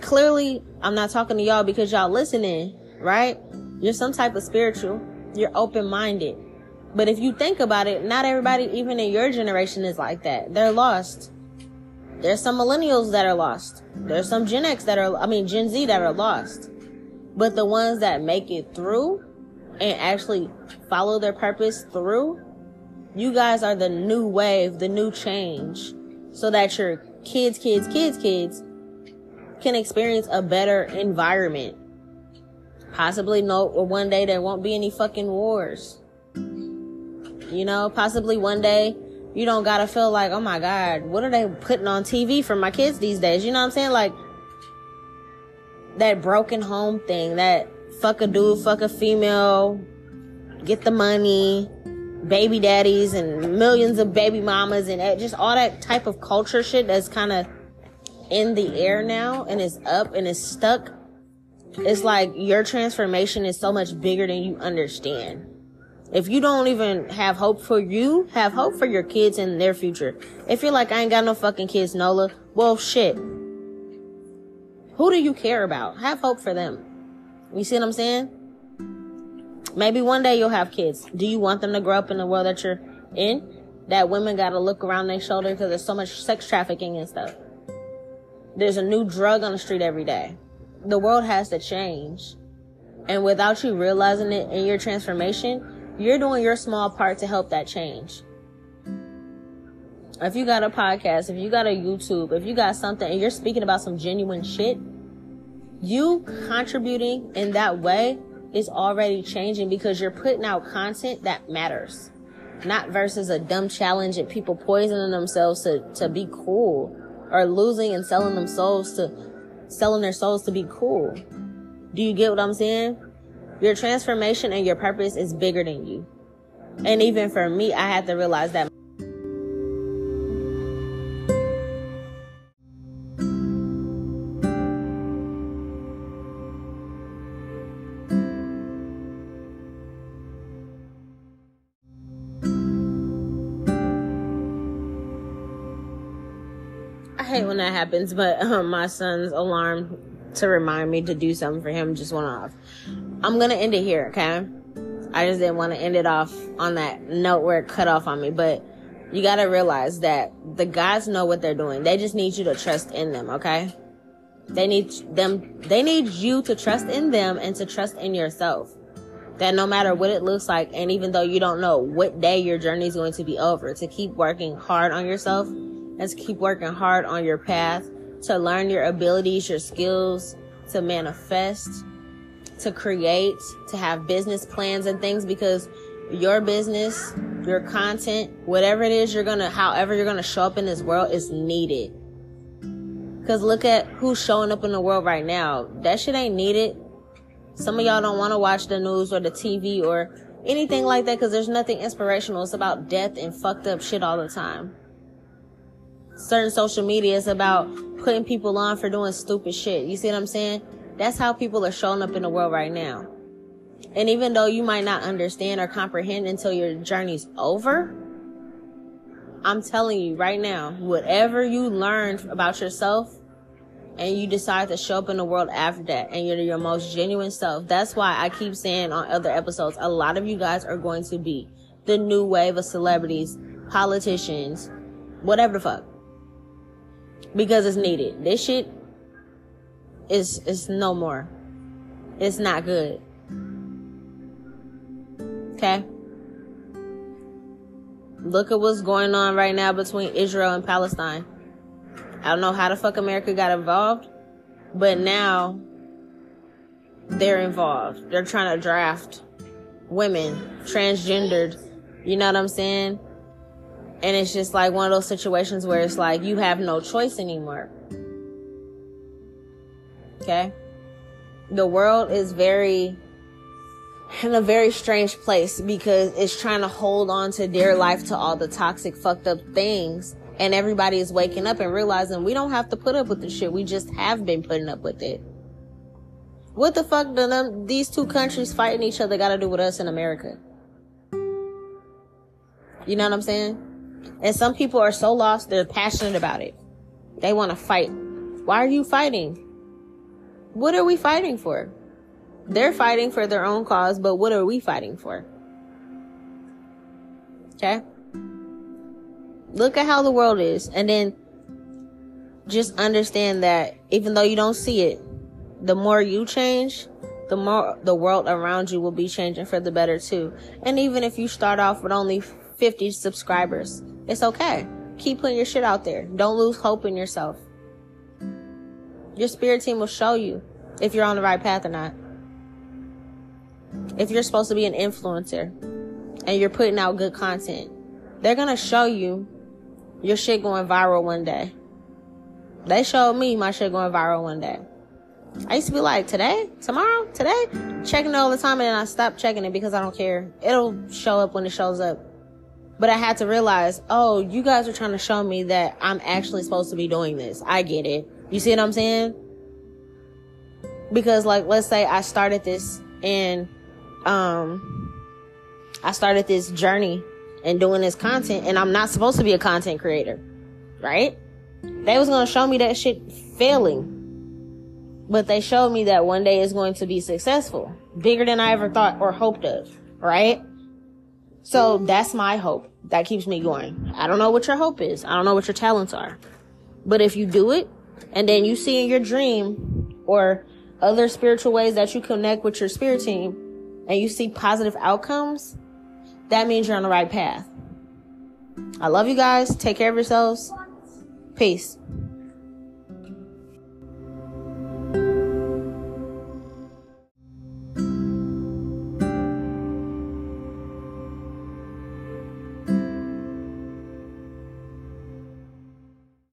Clearly, I'm not talking to y'all because y'all listening, right? You're some type of spiritual. You're open minded. But if you think about it, not everybody, even in your generation, is like that. They're lost. There's some millennials that are lost. There's some Gen X that are, I mean, Gen Z that are lost. But the ones that make it through and actually follow their purpose through, you guys are the new wave, the new change, so that your kids, kids, kids, kids can experience a better environment. Possibly no, or one day there won't be any fucking wars. You know, possibly one day you don't gotta feel like, oh my God, what are they putting on TV for my kids these days? You know what I'm saying? Like, that broken home thing, that fuck a dude, fuck a female, get the money, baby daddies and millions of baby mamas and just all that type of culture shit that's kind of in the air now and is up and is stuck. It's like your transformation is so much bigger than you understand. If you don't even have hope for you, have hope for your kids and their future. If you're like, I ain't got no fucking kids, Nola, well, shit. Who do you care about? Have hope for them. You see what I'm saying? Maybe one day you'll have kids. Do you want them to grow up in the world that you're in? That women gotta look around their shoulder because there's so much sex trafficking and stuff. There's a new drug on the street every day. The world has to change. And without you realizing it in your transformation, you're doing your small part to help that change. If you got a podcast, if you got a YouTube, if you got something and you're speaking about some genuine shit, you contributing in that way is already changing because you're putting out content that matters. Not versus a dumb challenge and people poisoning themselves to, to be cool or losing and selling themselves to selling their souls to be cool. Do you get what I'm saying? Your transformation and your purpose is bigger than you. And even for me, I had to realize that. That happens, but um, my son's alarm to remind me to do something for him just went off. I'm gonna end it here, okay? I just didn't want to end it off on that note where it cut off on me, but you gotta realize that the guys know what they're doing. They just need you to trust in them, okay? They need them, they need you to trust in them and to trust in yourself. That no matter what it looks like, and even though you don't know what day your journey is going to be over, to keep working hard on yourself to keep working hard on your path to learn your abilities, your skills, to manifest, to create, to have business plans and things because your business, your content, whatever it is you're gonna, however you're gonna show up in this world is needed. Cause look at who's showing up in the world right now. That shit ain't needed. Some of y'all don't want to watch the news or the TV or anything like that because there's nothing inspirational. It's about death and fucked up shit all the time certain social media is about putting people on for doing stupid shit. You see what I'm saying? That's how people are showing up in the world right now. And even though you might not understand or comprehend until your journey's over, I'm telling you right now, whatever you learned about yourself and you decide to show up in the world after that and you're your most genuine self, that's why I keep saying on other episodes, a lot of you guys are going to be the new wave of celebrities, politicians, whatever the fuck because it's needed. This shit is is no more. It's not good. Okay? Look at what's going on right now between Israel and Palestine. I don't know how the fuck America got involved, but now they're involved. They're trying to draft women, transgendered. You know what I'm saying? And it's just like one of those situations where it's like you have no choice anymore. Okay? The world is very in a very strange place because it's trying to hold on to their life to all the toxic, fucked up things. And everybody is waking up and realizing we don't have to put up with the shit. We just have been putting up with it. What the fuck do them, these two countries fighting each other got to do with us in America? You know what I'm saying? And some people are so lost, they're passionate about it. They want to fight. Why are you fighting? What are we fighting for? They're fighting for their own cause, but what are we fighting for? Okay? Look at how the world is, and then just understand that even though you don't see it, the more you change, the more the world around you will be changing for the better too. And even if you start off with only 50 subscribers. It's okay. Keep putting your shit out there. Don't lose hope in yourself. Your spirit team will show you if you're on the right path or not. If you're supposed to be an influencer and you're putting out good content, they're going to show you your shit going viral one day. They showed me my shit going viral one day. I used to be like, today, tomorrow, today, checking it all the time, and then I stopped checking it because I don't care. It'll show up when it shows up. But I had to realize, oh, you guys are trying to show me that I'm actually supposed to be doing this. I get it. You see what I'm saying? Because like, let's say I started this and, um, I started this journey and doing this content and I'm not supposed to be a content creator, right? They was to show me that shit failing. But they showed me that one day it's going to be successful, bigger than I ever thought or hoped of, right? So that's my hope. That keeps me going. I don't know what your hope is. I don't know what your talents are. But if you do it and then you see in your dream or other spiritual ways that you connect with your spirit team and you see positive outcomes, that means you're on the right path. I love you guys. Take care of yourselves. Peace.